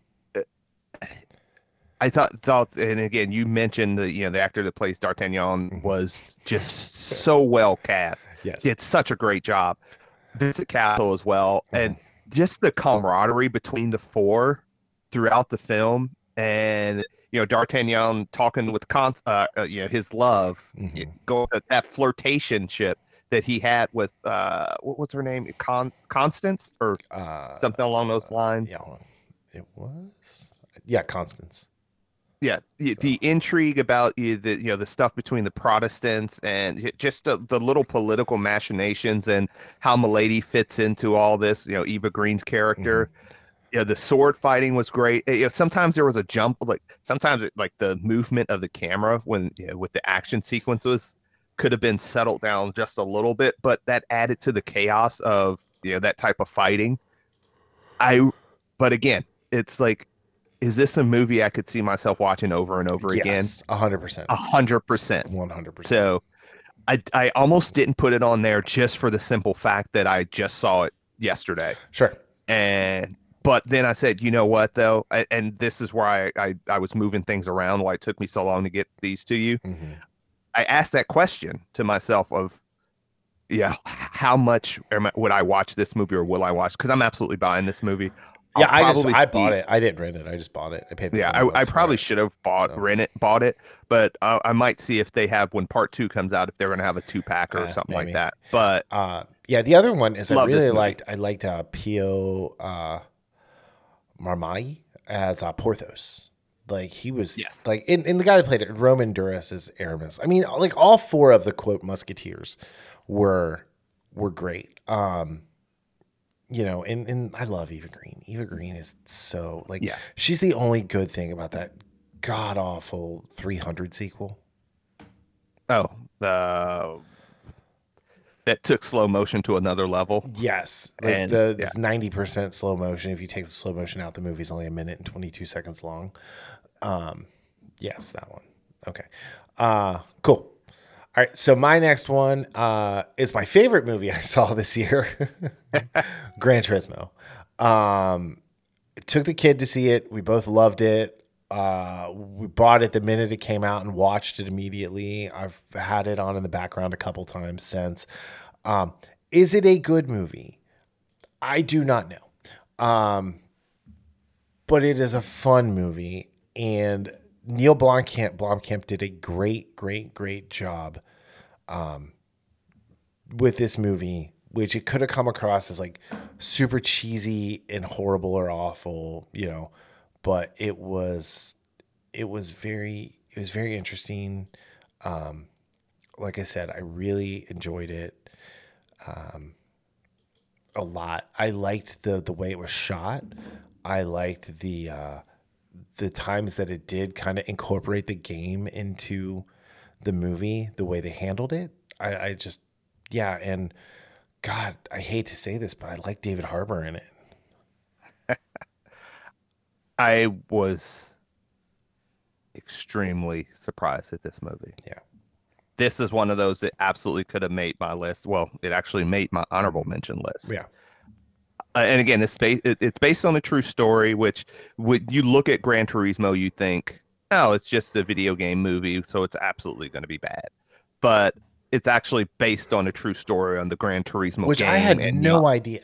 I thought thought, and again, you mentioned the you know the actor that plays D'Artagnan Mhm. was just so well cast. Yes. Did such a great job. Vincent Cassel as well, and just the camaraderie between the four throughout the film, and you know D'Artagnan talking with Con, uh, uh, you know his love, Mhm. going that flirtationship that he had with uh, what was her name, Con Constance or Uh, something along those lines. Yeah, it was. Yeah, Constance. Yeah the, the intrigue about you the you know the stuff between the protestants and just the, the little political machinations and how milady fits into all this you know eva green's character. Yeah the sword fighting was great. Uh, you know, sometimes there was a jump like sometimes it, like the movement of the camera when you know, with the action sequences could have been settled down just a little bit but that added to the chaos of you know that type of fighting. I but again it's like is this a movie I could see myself watching over and over again? Yes, hundred percent, A hundred percent. one hundred percent. So I I almost didn't put it on there just for the simple fact that I just saw it yesterday. Sure. And but then I said, you know what though? I, and this is why I, I, I was moving things around why it took me so long to get these to you. Mhm. I asked that question to myself of yeah, how much am I, would I watch this movie or will I watch? Because I'm absolutely buying this movie. I'll Yeah, I just I bought it. I didn't rent it. I just bought it. I paid. The Yeah, I, I probably should have bought So- rent it, bought it, but uh, I might see if they have when part two comes out if they're going to have a two pack or Uh, something maybe. like that. But Uh, yeah, the other one is I really liked. I liked uh, Pio uh, Marmai as uh, Porthos. Like he was, Yes. like, and, and the guy that played it, Romain Duris as Aramis. I mean, like all four of the quote Musketeers were were great. Um, you know, and and I love Eva Green. Eva Green is so like, Yes. she's the only good thing about that god awful 300 sequel. oh, the that took slow motion to another level. Yes, And- the yeah. it's ninety percent slow motion. If you take the slow motion out, the movie's only a minute and twenty two seconds long. Um, yes, that one. Okay, uh, cool. All right, so my next one uh, is my favorite movie I saw this year, Gran Turismo. Um, took the kid to see it. We both loved it. Uh, we bought it the minute it came out and watched it immediately. I've had it on in the background a couple times since. Um, is it a good movie? I do not know. Um, but it is a fun movie, and Neil Blomkamp, Blomkamp did a great, great, great job um, with this movie, which it could have come across as like super cheesy and horrible or awful, you know, but it was it was very it was very interesting. Um, like I said, I really enjoyed it um, a lot. I liked the the way it was shot. I liked the uh, the times that it did kind of incorporate the game into the movie, the way they handled it. I, I just yeah, and God, I hate to say this, but I like David Harbour in it. I was extremely surprised at this movie. Yeah. this is one of those that absolutely could have made my list. Well, it actually made my honorable mention list. Yeah. Uh, and again, it's based it, it's based on a true story. Which when you look at Gran Turismo, you think, oh, it's just a video game movie, so it's absolutely going to be bad. But it's actually based on a true story on the Gran Turismo Which. I had no yeah, idea.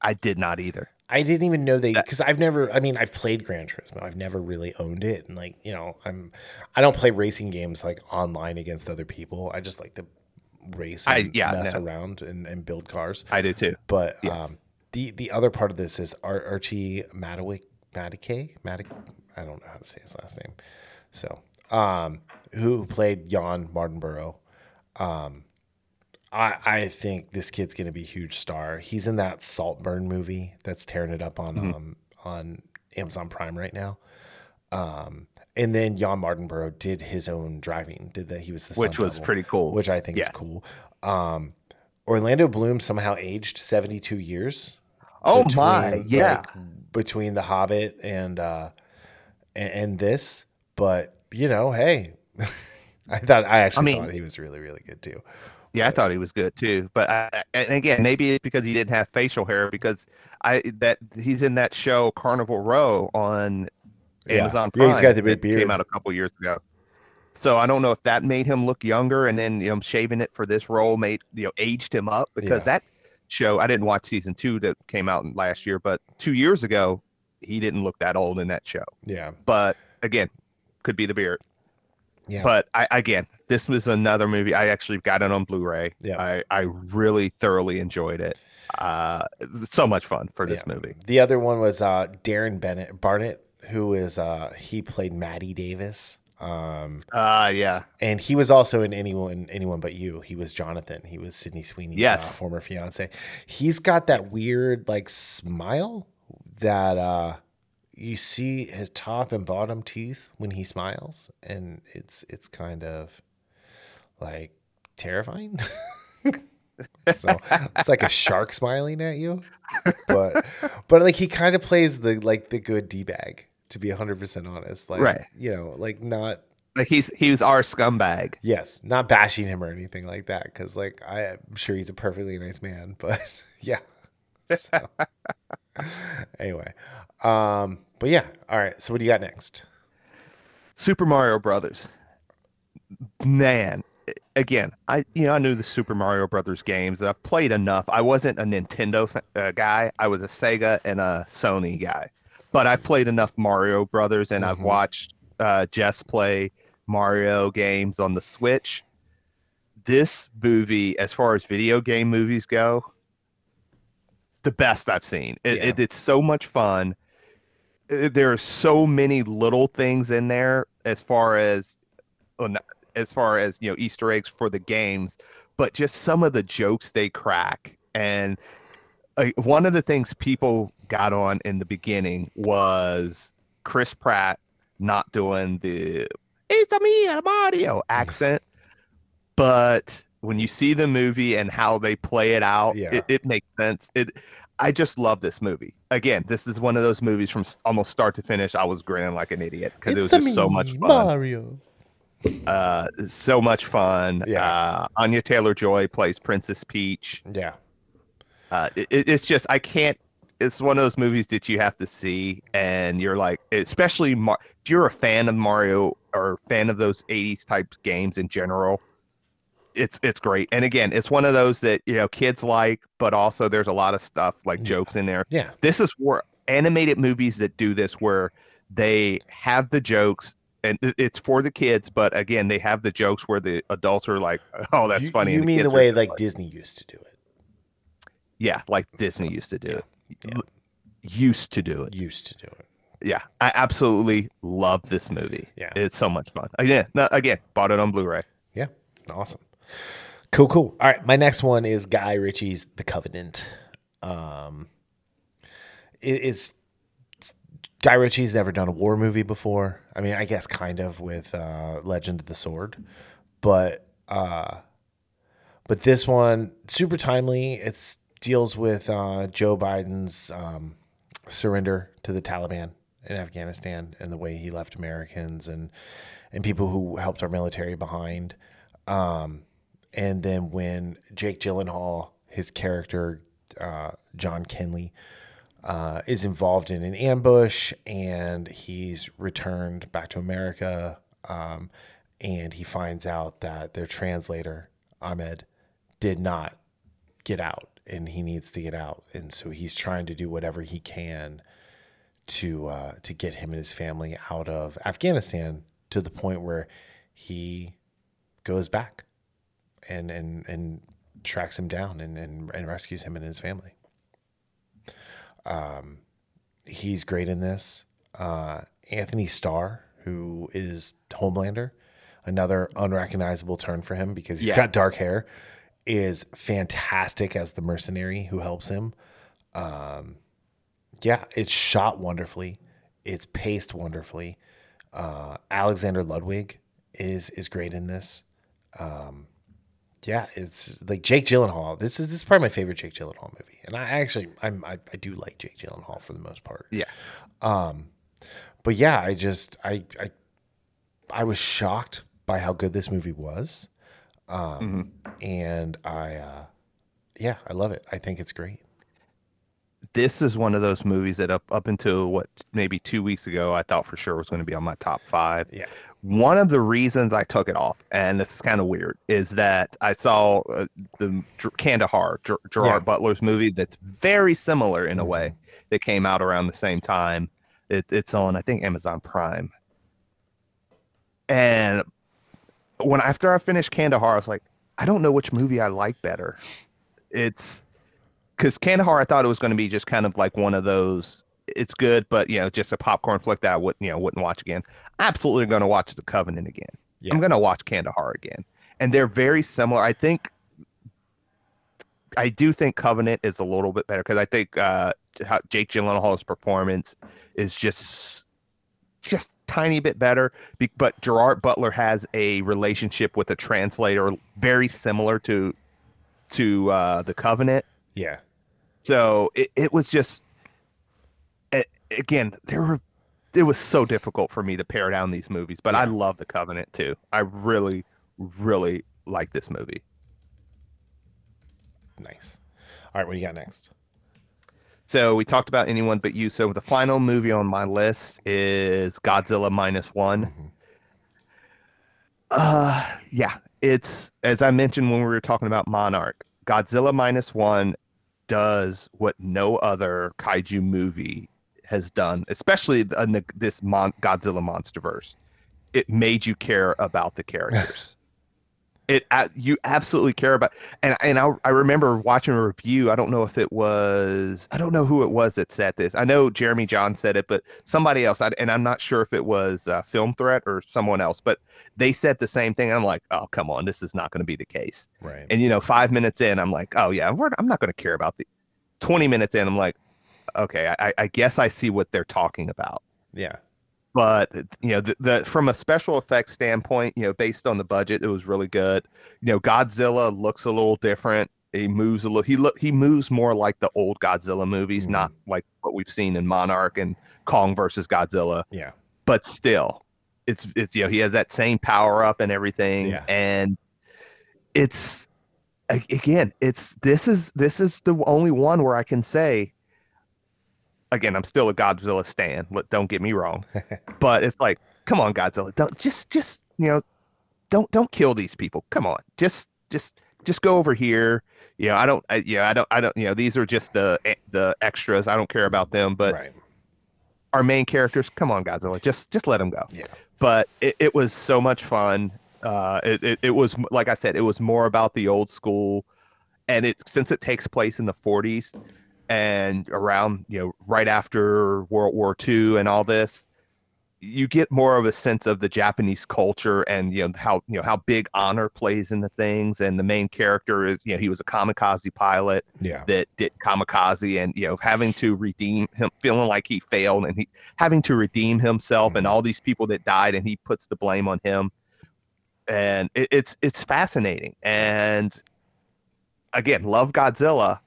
I did not either. I didn't even know they That- because I've never. I mean, I've played Gran Turismo. I've never really owned it, and like you know, I'm. I don't play racing games like online against other people. I just like to race I- and yeah, mess no. around and, and build cars. I do too. But Yes. um, the the other part of this is Ar- Archie Madawick Madike Madik. I don't know how to say his last name. So, um, who played Jann Mardenborough? Um, I I think this kid's gonna be a huge star. He's in that Saltburn movie that's tearing it up on Mm-hmm. um on Amazon Prime right now. Um, and then Jann Mardenborough did his own driving. Did that? He was the Which was double, pretty cool. Which I think is cool. Um, Orlando Bloom somehow aged seventy two years Oh my, yeah. like, between the Hobbit and uh and, and this, but you know, hey, I thought I actually mean- thought he was really really good too. Yeah, I thought he was good too. But I, and again, maybe it's because he didn't have facial hair because I that he's in that show Carnival Row on Yeah. Amazon Yeah, he's got the big beard. Came out a couple years ago. So I don't know if that made him look younger, and then you know shaving it for this role made you know aged him up because Yeah. that show I didn't watch season two that came out last year, but two years ago he didn't look that old in that show. Yeah, But again, could be the beard. yeah, But I again, this was another movie. I actually got it on Blu-ray. Yeah. I, I really thoroughly enjoyed it. Uh, so much fun for this Yeah. movie. The other one was uh, Darren Bennett Barnett, who is uh, he played Maddie Davis. Um, Uh yeah. and he was also in anyone anyone but you. He was Jonathan. He was Sydney Sweeney's uh, Yes. former fiance. He's got that weird like smile that uh, you see his top and bottom teeth when he smiles, and it's it's kind of like terrifying. so it's like a shark smiling at you, but but like he kind of plays the like the good d bag. To be hundred percent honest, like Right. you know, like not Like he's he was our scumbag. Yes, not bashing him or anything like that, because like I'm sure he's a perfectly nice man, but yeah. So, anyway, um, but yeah, all right. So what do you got next? Super Mario Brothers. Man, again, I you know I knew the Super Mario Brothers games. I've played enough. I wasn't a Nintendo uh, guy. I was a Sega and a Sony guy. But I've played enough Mario Brothers, and I've Mhm. watched uh, Jess play Mario games on the Switch. This movie, as far as video game movies go, the best I've seen. It, Yeah. it, it's so much fun. Uh, There are so many little things in there as far as as far as you know Easter eggs for the games, but just some of the jokes they crack. And uh, one of the things people got on in the beginning was Chris Pratt not doing the "It's a me, a Mario" accent, but when you see the movie and how they play it out, Yeah. it, it makes sense. It, I just love this movie. Again, this is one of those movies from almost start to finish. I was grinning like an idiot because it was just so much fun. Mario. Uh, so much fun. Yeah. Uh, Anya Taylor Joy plays Princess Peach. Yeah, Uh, it- it's just I can't. It's one of those movies that you have to see, and you're like, especially Mar- if you're a fan of Mario or fan of those '80s type games in general. It's it's great, and again, it's one of those that you know kids like, but also there's a lot of stuff like Yeah. jokes in there. yeah, This is where animated movies that do this, where they have the jokes. And it's for the kids, but again, they have the jokes where the adults are like, "Oh, that's you, funny." You mean the way just like Disney used to do it? yeah, like Disney used to do yeah, it. Yeah. Used to do it. Used to do it. Yeah, I absolutely love this movie. Yeah. It's so much fun. Again, no, again, bought it on Blu-ray. Yeah, awesome. Cool, cool. All right, my next one is Guy Ritchie's The Covenant. Um, it, it's Guy Ritchie's never done a war movie before. I mean, I guess kind of with uh, Legend of the Sword, but uh, but this one super timely. It's deals with uh, Joe Biden's um, surrender to the Taliban in Afghanistan and the way he left Americans and and people who helped our military behind. Um, and then when Jake Gyllenhaal, his character uh, John Kinley, uh, is involved in an ambush and he's returned back to America. Um, and he finds out that their translator, Ahmed, did not get out and he needs to get out. And so he's trying to do whatever he can to uh, to get him and his family out of Afghanistan to the point where he goes back and and and tracks him down and and, and rescues him and his family. Um, he's great in this. Uh, Antony Starr, who is Homelander, another unrecognizable turn for him because he's Yeah. got dark hair, is fantastic as the mercenary who helps him. Um, yeah, it's shot wonderfully. It's paced wonderfully. Uh, Alexander Ludwig is is great in this. Um, yeah, it's like Jake Gyllenhaal. This is this is probably my favorite Jake Gyllenhaal movie, and I actually I'm I, I do like Jake Gyllenhaal for the most part. Yeah. But yeah, I just I I I was shocked by how good this movie was, um, and I uh, yeah I love it. I think it's great. This is one of those movies that up up until what maybe two weeks ago I thought for sure was going to be on my top five. Yeah. One of the reasons I took it off, and this is kind of weird, is that I saw uh, the Kandahar, Ger- Gerard Yeah. Butler's movie that's very similar in a way that came out around the same time. It, it's on, I think, Amazon Prime. And when after I finished Kandahar, I was like, I don't know which movie I like better. It's because Kandahar, I thought it was going to be just kind of like one of those. It's good, but you know, just a popcorn flick that I wouldn't, you know, wouldn't watch again. Absolutely going to watch The Covenant again. Yeah. I'm going to watch Kandahar again, and they're very similar. I think. I do think Covenant is a little bit better because I think uh, Jake Gyllenhaal's performance is just just tiny bit better. But Gerard Butler has a relationship with a translator very similar to to uh, the Covenant. Yeah, So it, it was just a- again there were it was so difficult for me to pare down these movies, but I love the Covenant too. I really really like this movie. nice. All right, what do you got next? So we talked about anyone but you. So the final movie on my list is Godzilla minus one. Uh, yeah, it's as I mentioned when we were talking about Monarch. Godzilla minus one does what no other kaiju movie has done, especially the, uh, this mon- Godzilla MonsterVerse. It made you care about the characters. It you absolutely care about and and I, I remember watching a review i don't know if it was i don't know who it was that said this i know jeremy jahns said it but somebody else I, and i'm not sure if it was uh, film threat or someone else but they said the same thing i'm like oh come on this is not going to be the case Right. and you know five minutes in i'm like oh yeah we're, i'm not going to care about the 20 minutes in i'm like okay I, I guess i see what they're talking about yeah. But you know the, the from a special effects standpoint you know based on the budget it was really good you know godzilla looks a little different he moves a little he look he moves more like the old godzilla movies Mhm. not like what we've seen in monarch and kong versus godzilla Yeah. but still it's it's you know he has that same power up and everything Yeah. and it's again it's this is this is the only one where i can say again i'm still a godzilla stan don't get me wrong but it's like come on godzilla don't just just you know don't don't kill these people come on just just just go over here you know i don't I, yeah i don't i don't you know these are just the the extras i don't care about them but right. our main characters come on godzilla just just let them go Yeah. but it, it was so much fun uh it, it, it was like i said it was more about the old school and it since it takes place in the 40s and around you know right after world war ii and all this you get more of a sense of the japanese culture and you know how you know how big honor plays into things and the main character is you know he was a kamikaze pilot Yeah. that did kamikaze and you know having to redeem him feeling like he failed and he having to redeem himself and Mhm. all these people that died and he puts the blame on him and it, it's it's fascinating and again love godzilla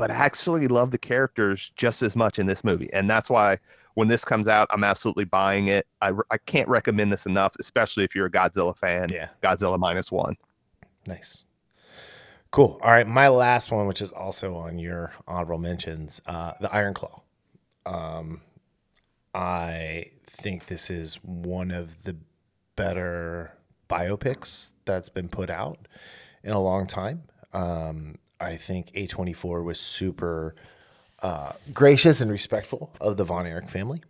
but I actually love the characters just as much in this movie and that's why when this comes out i'm absolutely buying it i, I can't recommend this enough especially if you're a godzilla fan Yeah. godzilla minus one Nice. Cool. All right. My last one, which is also on your honorable mentions, uh, the Iron Claw. Um, I think this is one of the better biopics that's been put out in a long time. Um, I think A24 was super uh, gracious and respectful of the Von Erich family.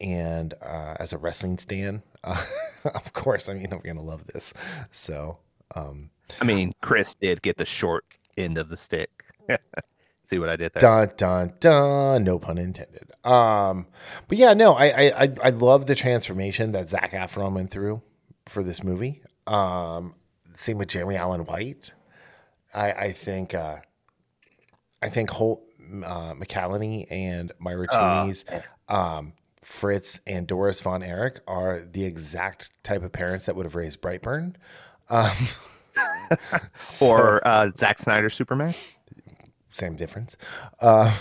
And uh, as a wrestling stan, uh, of course, I mean, I'm going to love this. So, um, I mean, Chris did get the short end of the stick. See what I did there? Dun dun dun. No pun intended. Um, but yeah, no, I I I, love the transformation that Zac Efron went through for this movie. Um, same with Jeremy Allen White. I I think uh, I think Holt uh, McCallany and Maura Tierney's um, Fritz and Doris Von Erich are the exact type of parents that would have raised Brightburn. Um, or uh, Zack Snyder Superman. same difference. Uh,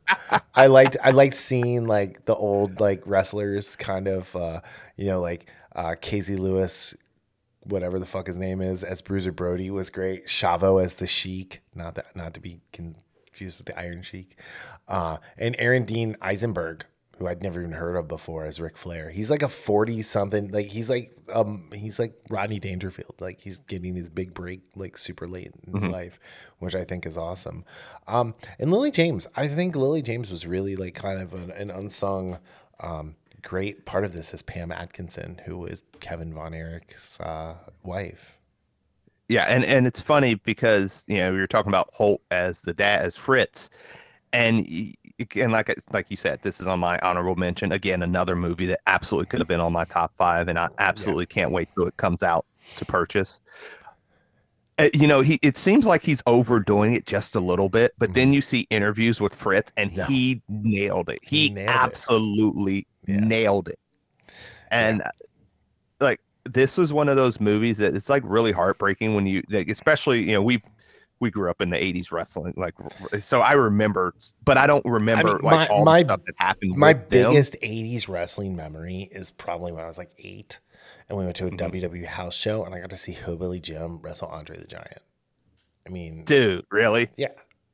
I liked I liked seeing like the old like wrestlers kind of uh, you know like uh, Casey Lewis, whatever the fuck his name is, as Bruiser Brody was great. Chavo as the Sheik, not that not to be confused with the Iron Sheik, uh, and Aaron Dean Eisenberg who I'd never even heard of before as Ric Flair. He's like a 40 something, like he's like um he's like Rodney Dangerfield. Like he's getting his big break like super late in his mm-hmm. life, which I think is awesome. Um and Lily James, I think Lily James was really like kind of an, an unsung um great part of this is Pam Adkisson, who is Kevin Von Erich's uh, wife. Yeah, and and it's funny because you know you're talking about Holt as the dad as Fritz, and and like like you said, this is on my honorable mention. Again, another movie that absolutely could have been on my top five, and I absolutely yeah. can't wait till it comes out to purchase. Uh, you know, he it seems like he's overdoing it just a little bit, but mm-hmm. then you see interviews with Fritz, and he nailed it. He, he nailed absolutely it. Yeah. nailed it. And yeah. like this was one of those movies that it's like really heartbreaking when you, like, especially you know we we grew up in the 80s wrestling like so i remember but i don't remember I mean, like my, all my, the stuff that happened my biggest them. 80s wrestling memory is probably when i was like eight and we went to a mm-hmm. wwe house show and i got to see hillbilly jim wrestle andre the giant i mean dude really yeah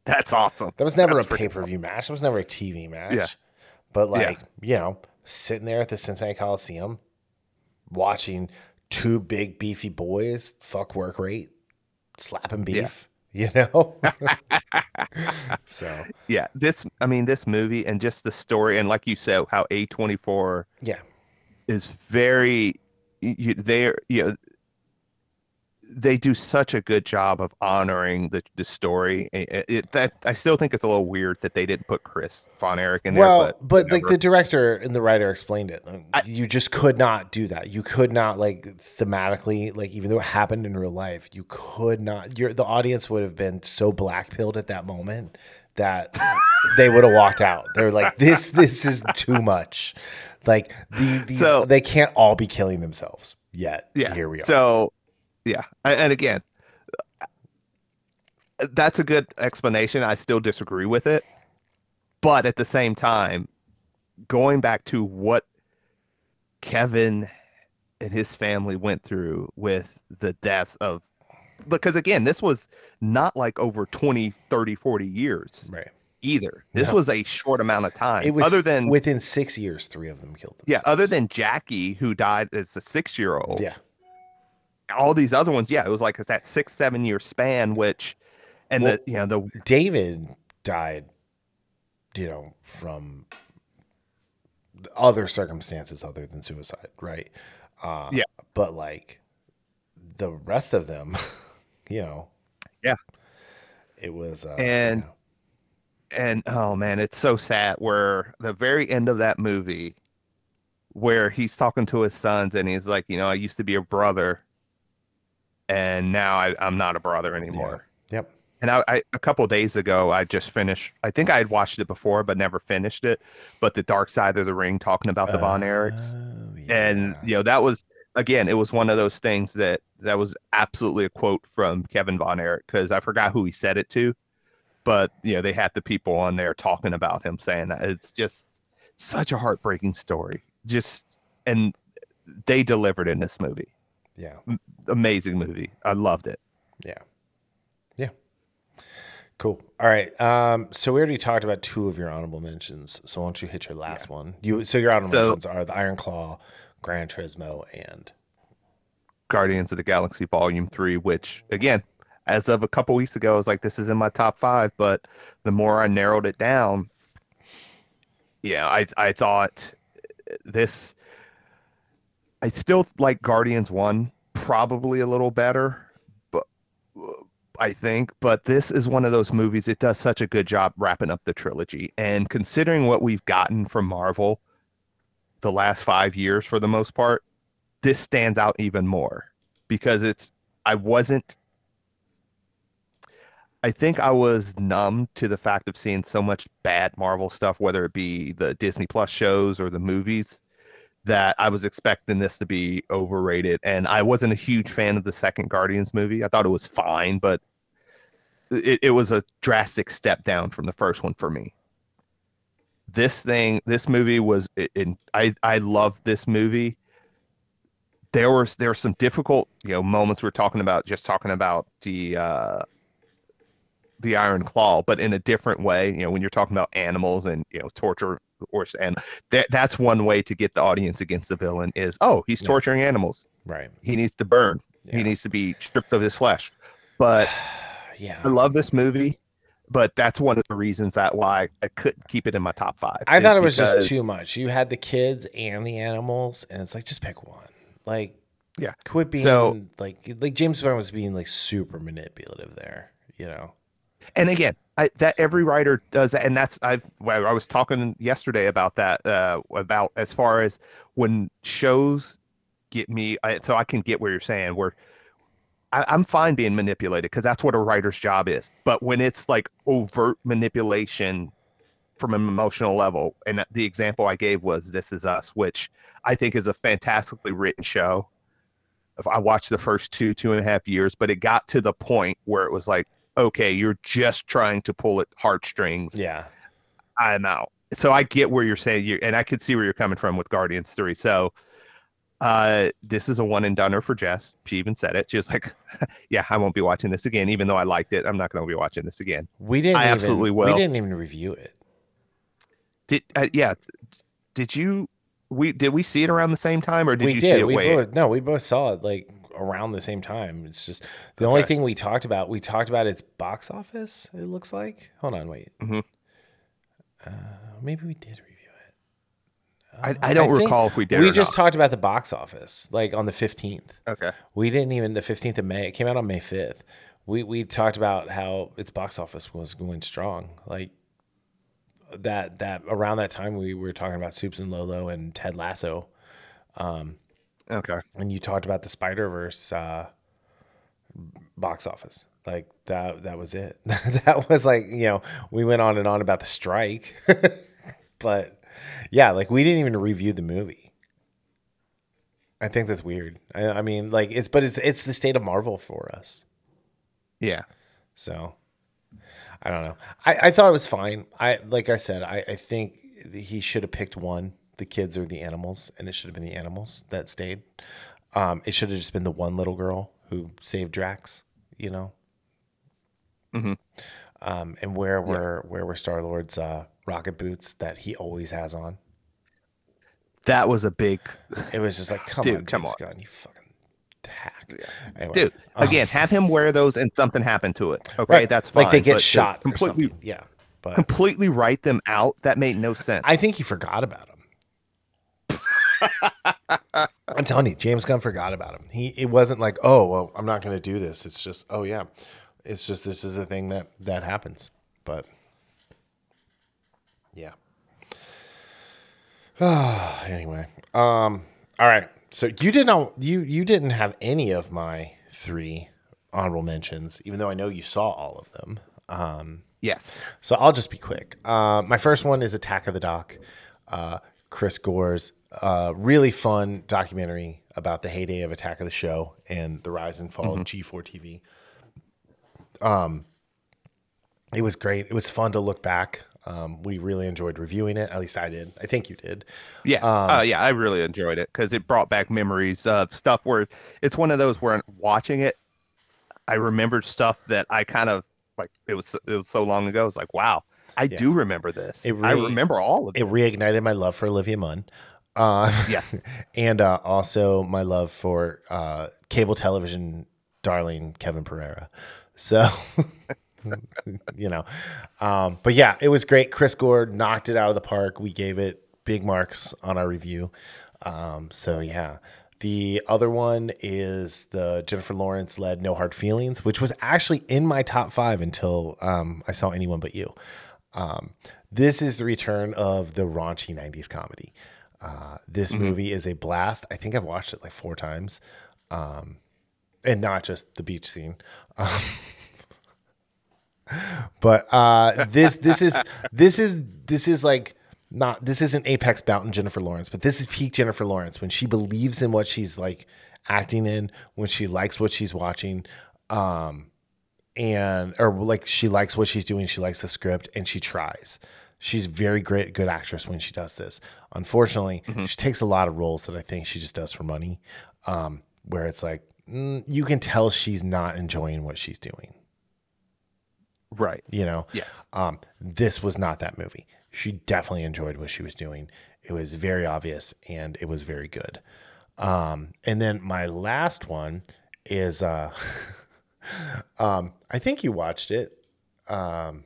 that's awesome that was never That's a pay-per-view cool. match it was never a tv match yeah. but like yeah. you know sitting there at the cincinnati coliseum watching two big beefy boys fuck work rate slapping beef yeah you know? So. Yeah this i mean this movie and just the story and like you said how a24 yeah. is very you, they're you know they do such a good job of honoring the the story. It, it, that I still think it's a little weird that they didn't put Chris Von Erich in there. Well, but, but like the director and the writer explained it. Um, I, you just could not do that. You could not like thematically, like even though it happened in real life, you could not. Your the audience would have been so black pilled at that moment that they would have walked out. They're like, this this is too much. Like the, these, so, they can't all be killing themselves yet. Yeah. Here we are. So yeah, and again, that's a good explanation. I still disagree with it, but at the same time, going back to what Kevin and his family went through with the deaths of because again this was not like over 20 30 40 years right either this no. was a short amount of time it was other than within six years three of them killed themselves. yeah other than jackie who died as a six year old yeah all these other ones, yeah, it was like it's that six, seven year span, which, and well, the, you know, the David died, you know, from other circumstances other than suicide, right? Uh, yeah. But like the rest of them, you know, yeah, it was, uh, and, you know. and oh man, it's so sad where the very end of that movie, where he's talking to his sons and he's like, you know, I used to be a brother and now I, am not a brother anymore. Yeah. Yep. And I, I a couple days ago, I just finished. I think I had watched it before, but never finished it. But the Dark Side of the Ring, talking about the Von oh, Erichs, oh, yeah. and you know that was again, it was one of those things that that was absolutely a quote from Kevin Von Erich because I forgot who he said it to, but you know they had the people on there talking about him saying that it's just such a heartbreaking story. Just and they delivered in this movie. Yeah. amazing movie. I loved it. Yeah. Yeah. Cool. All right. Um, so we already talked about two of your honorable mentions. So why don't you hit your last one? You so your honorable So- mentions are the Iron Claw, Gran Turismo, and Guardians of the Galaxy Volume 3, which, again, as of a couple weeks ago, I was like, this is in my top five. But the more I narrowed it down, yeah, I, I thought this. I still like Guardians 1 probably a little better, but I think. But this is one of those movies, it does such a good job wrapping up the trilogy. And considering what we've gotten from Marvel the last five years for the most part, this stands out even more because it's I wasn't I think I was numb to the fact of seeing so much bad Marvel stuff, whether it be the Disney Plus shows or the movies, that I was expecting this to be overrated. And I wasn't a huge fan of the second Guardians movie. I thought it was fine, but it, it was a drastic step down from the first one for me. This thing, this movie was, in, I I loved this movie there was there were some difficult you know moments we're talking about just talking about the uh the iron claw but in a different way you know when you're talking about animals and you know torture or and that that's one way to get the audience against the villain is oh he's Yeah. torturing animals right. he needs to burn Yeah. he needs to be stripped of his flesh but Yeah. i love this movie but that's one of the reasons that why i couldn't keep it in my top five I thought it was just too much. You had the kids and the animals, and it's like just pick one. Like, Yeah. quit being So- like like James Bond was being like super manipulative there. You know. And again I, that every writer does that and that's i've i was talking yesterday about that uh about as far as when shows get me I, so i can get where you're saying where I, i'm fine being manipulated because that's what a writer's job is. But when it's like overt manipulation from an emotional level and the example i gave was this is us which i think is a fantastically written show. If i watched the first two two and a half years but it got to the point where it was like okay, you're just trying to pull at heartstrings. Yeah. I'm out. So I get where you're saying you, and I could see where you're coming from with Guardians Three. So, uh, this is a one and doneer for Jess. She even said it. She was like, "Yeah, I won't be watching this again, even though I liked it. I'm not going to be watching this again." We didn't. I even, absolutely We didn't even review it. Did uh, yeah? Did you? We did we see it around the same time, or did we you see did. it We both no. We both saw it like around the same time. It's just the only thing we talked about. We talked about its box office. It looks like. Hold on, wait. Mhm. Uh, maybe we did review it. I, Uh, I don't think recall if we did. We just not. talked about the box office, like on the fifteenth. okay. We didn't even the fifteenth of May. It came out on May fifth. We we talked about how its box office was going strong. Like that that around that time we were talking about Soups and Lolo and Ted Lasso. Um, Okay. and you talked about the Spider Verse uh, box office. Like that that was it. that was like you know we went on and on about the strike, but yeah, like we didn't even review the movie. I think that's weird. I, I mean, like it's but it's it's the state of Marvel for us. Yeah. So I don't know. I, I thought it was fine. I like I said, I, I think he should have picked one, the kids or the animals, and it should have been the animals that stayed. Um, it should have just been the one little girl who saved Drax, you know. Mhm. Um, and where were where were Star Lord's uh, rocket boots that he always has on? That was a big It was just like, come Dude, on, come James on. Gunn, you fucking hack. Anyway. dude. Again, have him wear those and something happened to it. Okay, Right. that's fine. like they get shot completely. Yeah, but completely write them out. That made no sense. I think he forgot about him. I'm telling you, James Gunn forgot about him. He it wasn't like, oh well, I'm not going to do this. It's just, oh yeah, it's just this is a thing that that happens. But yeah. anyway, um, all right. So you didn't you you didn't have any of my three honorable mentions, even though I know you saw all of them. Um, yes. so I'll just be quick. Uh, my first one is Attack of the Doc. Uh, Chris Gore's uh, really fun documentary about the heyday of Attack of the Show and the rise and fall of G4 TV. Um, it was great. It was fun to look back. Um, we really enjoyed reviewing it. At least I did. I think you did. Yeah. Um, uh, yeah. I really enjoyed it because it brought back memories of stuff where it's one of those where watching it, I remembered stuff that I kind of like. It was it was so long ago. It's like wow, I Yeah. do remember this. It I remember all of it. It reignited my love for Olivia Munn. Uh, Yes. and uh, also my love for uh, cable television darling Kevin Pereira. So, you know, um, but yeah, it was great. Chris Gore knocked it out of the park. We gave it big marks on our review. Um, so yeah. The other one is the Jennifer Lawrence led No Hard Feelings, which was actually in my top five until um, I saw Anyone But You. Um, this is the return of the raunchy 90s comedy. Uh, this movie is a blast. I think I've watched it like four times. Um, and not just the beach scene. Um, but uh, this this is this is this is like not this isn't apex mountain Jennifer Lawrence, but this is peak Jennifer Lawrence when she believes in what she's like acting in, when she likes what she's watching, um, and or like she likes what she's doing, she likes the script, and she tries. She's very great, good actress when she does this. Unfortunately, she takes a lot of roles that I think she just does for money, um, where it's like mm, you can tell she's not enjoying what she's doing. Right. You know, Yes. um, this was not that movie. She definitely enjoyed what she was doing. It was very obvious and it was very good. Um, and then my last one is uh, um, I think you watched it, um,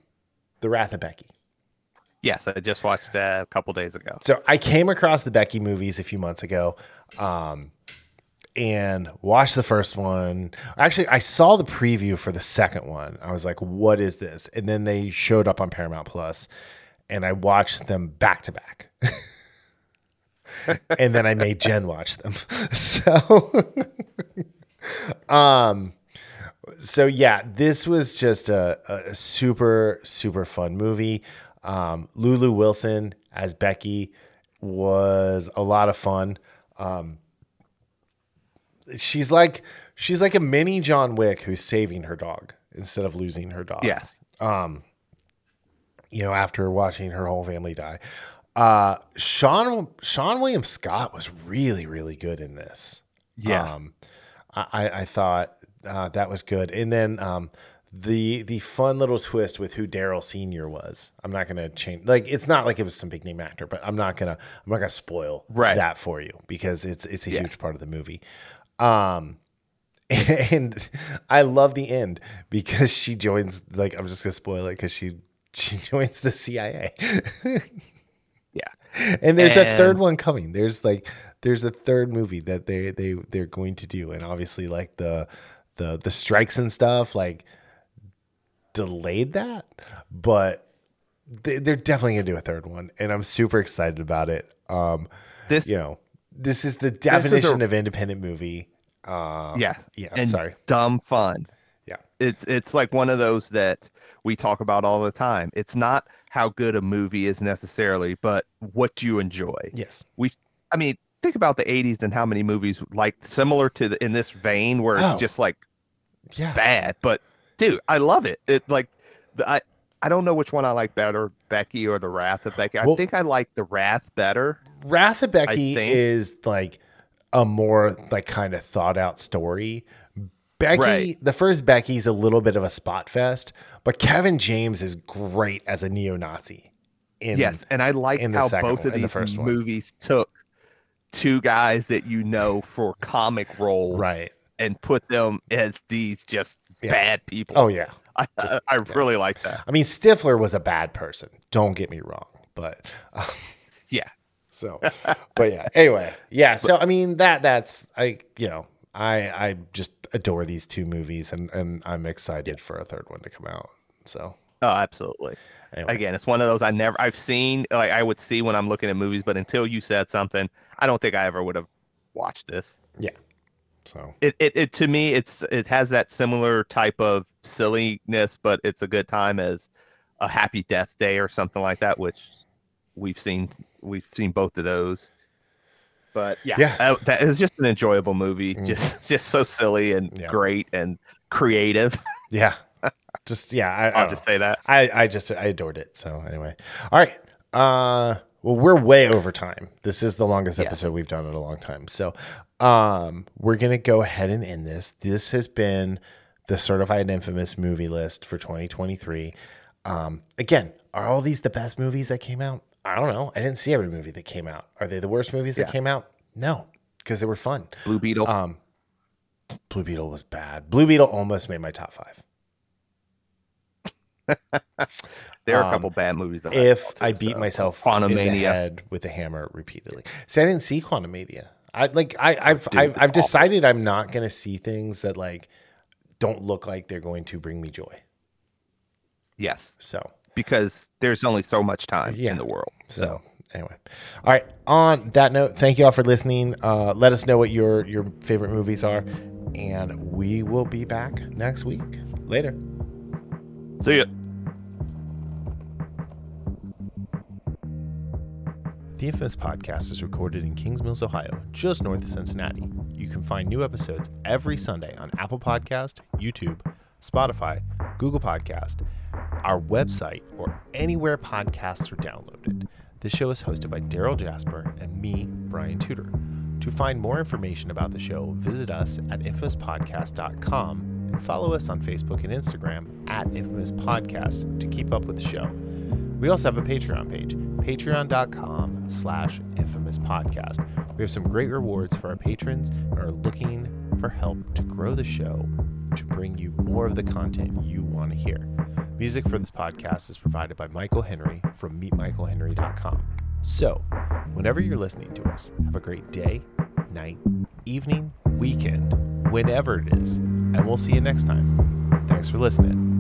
The Wrath of Becky. Yes. I just watched uh, a couple days ago. So I came across the Becky movies a few months ago. Um, and watched the first one. Actually, I saw the preview for the second one. I was like, "What is this?" And then they showed up on Paramount Plus, and I watched them back to back. and then I made Jen watch them. So, um, so yeah, this was just a, a super super fun movie. Um, Lulu Wilson as Becky was a lot of fun. Um, she's like she's like a mini John Wick who's saving her dog instead of losing her dog. Yes. You know, after watching her whole family die. Uh Seann Seann William Scott was really, really good in this. Yeah. Um I, I- I thought uh, that was good. And then um the the fun little twist with who Daryl Senior was. I'm not gonna change like it's not like it was some big name actor, but I'm not gonna I'm not gonna spoil Right. that for you because it's it's a Yeah. huge part of the movie. Um and I love the end because she joins like I'm just gonna spoil it because she she joins the CIA. yeah. and there's a third one coming. There's like there's a third movie that they they they're going to do, and obviously like the the the strikes and stuff like delayed that, but they, they're definitely gonna do a third one, and I'm super excited about it. Um, This. you know, this is the is a- definition of independent movie. Um, yeah. yeah. And sorry. dumb fun. Yeah. It's it's like one of those that we talk about all the time. It's not how good a movie is necessarily, but what do you enjoy. Yes. We, I mean, think about the '80s and how many movies like similar to the, in this vein where Oh. it's just like Yeah. bad, but dude, I love it. It like the, I I don't know which one I like better, Becky or the Wrath of Becky. I Well- think I like the Wrath better. Wrath of Becky is like a more like kind of thought out story. Becky, Right. the first Becky's a little bit of a spot fest, but Kevin James is great as a neo-Nazi. In, yes, and I like how second both one- of in the these first one. movies took two guys that you know for comic roles, right. and put them as these just Yeah. bad people. Oh yeah. I, just- I, I really like that. I mean, Stifler was a bad person. Don't get me wrong, but um, Yeah, so, but yeah. Anyway, yeah. So I mean that that's I you know I I just adore these two movies and and I'm excited for a third one to come out. So oh, absolutely. anyway, Again, it's one of those I never I've seen like I would see when I'm looking at movies, but until you said something, I don't think I ever would have watched this. yeah. So it, it, it to me it's it has that similar type of silliness but it's a good time as a happy death day or something like that which we've seen we've seen both of those but yeah, Yeah. uh, that is just an enjoyable movie Mhm. just just so silly and Yeah. great and creative yeah, just yeah. I, I i'll don't just say that I I just I adored it. So anyway, all right. Uh, well, we're way over time. This is the longest Yes. episode we've done in a long time. So, um, we're gonna go ahead and end this. This has been the Certified Infamous movie list for 2023. Um, again, are all these the best movies that came out? I don't know. I didn't see every movie that came out. Are they the worst movies that Yeah. came out? No, because they were fun. Blue Beetle. Um, Blue Beetle was bad. Blue Beetle almost made my top five. there are um, a couple bad movies. That if saw, I beat so. myself in the head with a hammer repeatedly. See, I didn't see Quantumania. I like I, I've Dude, I've, I've decided I'm not going to see things that like don't look like they're going to bring me joy. Yes, So because there's only so much time Yeah. in the world. so anyway, all right. On that note, thank you all for listening. Uh, let us know what your your favorite movies are, and we will be back next week. Later. See ya. The Infamous Podcast is recorded in Kings Mills, Ohio, just north of Cincinnati. You can find new episodes every Sunday on Apple Podcast, YouTube, Spotify, Google Podcast, our website, or anywhere podcasts are downloaded. This show is hosted by Darryl Jasper and me, Brian Tudor. To find more information about the show, visit us at infamouspodcast.com and follow us on Facebook and Instagram at Infamous Podcast to keep up with the show. We also have a Patreon page, patreon.com slash infamous podcast. We have some great rewards for our patrons and are looking for help to grow the show to bring you more of the content you want to hear. Music for this podcast is provided by Michael Henry from meetmichaelhenry.com. So, whenever you're listening to us, have a great day, night, evening, weekend, whenever it is, and we'll see you next time. Thanks for listening.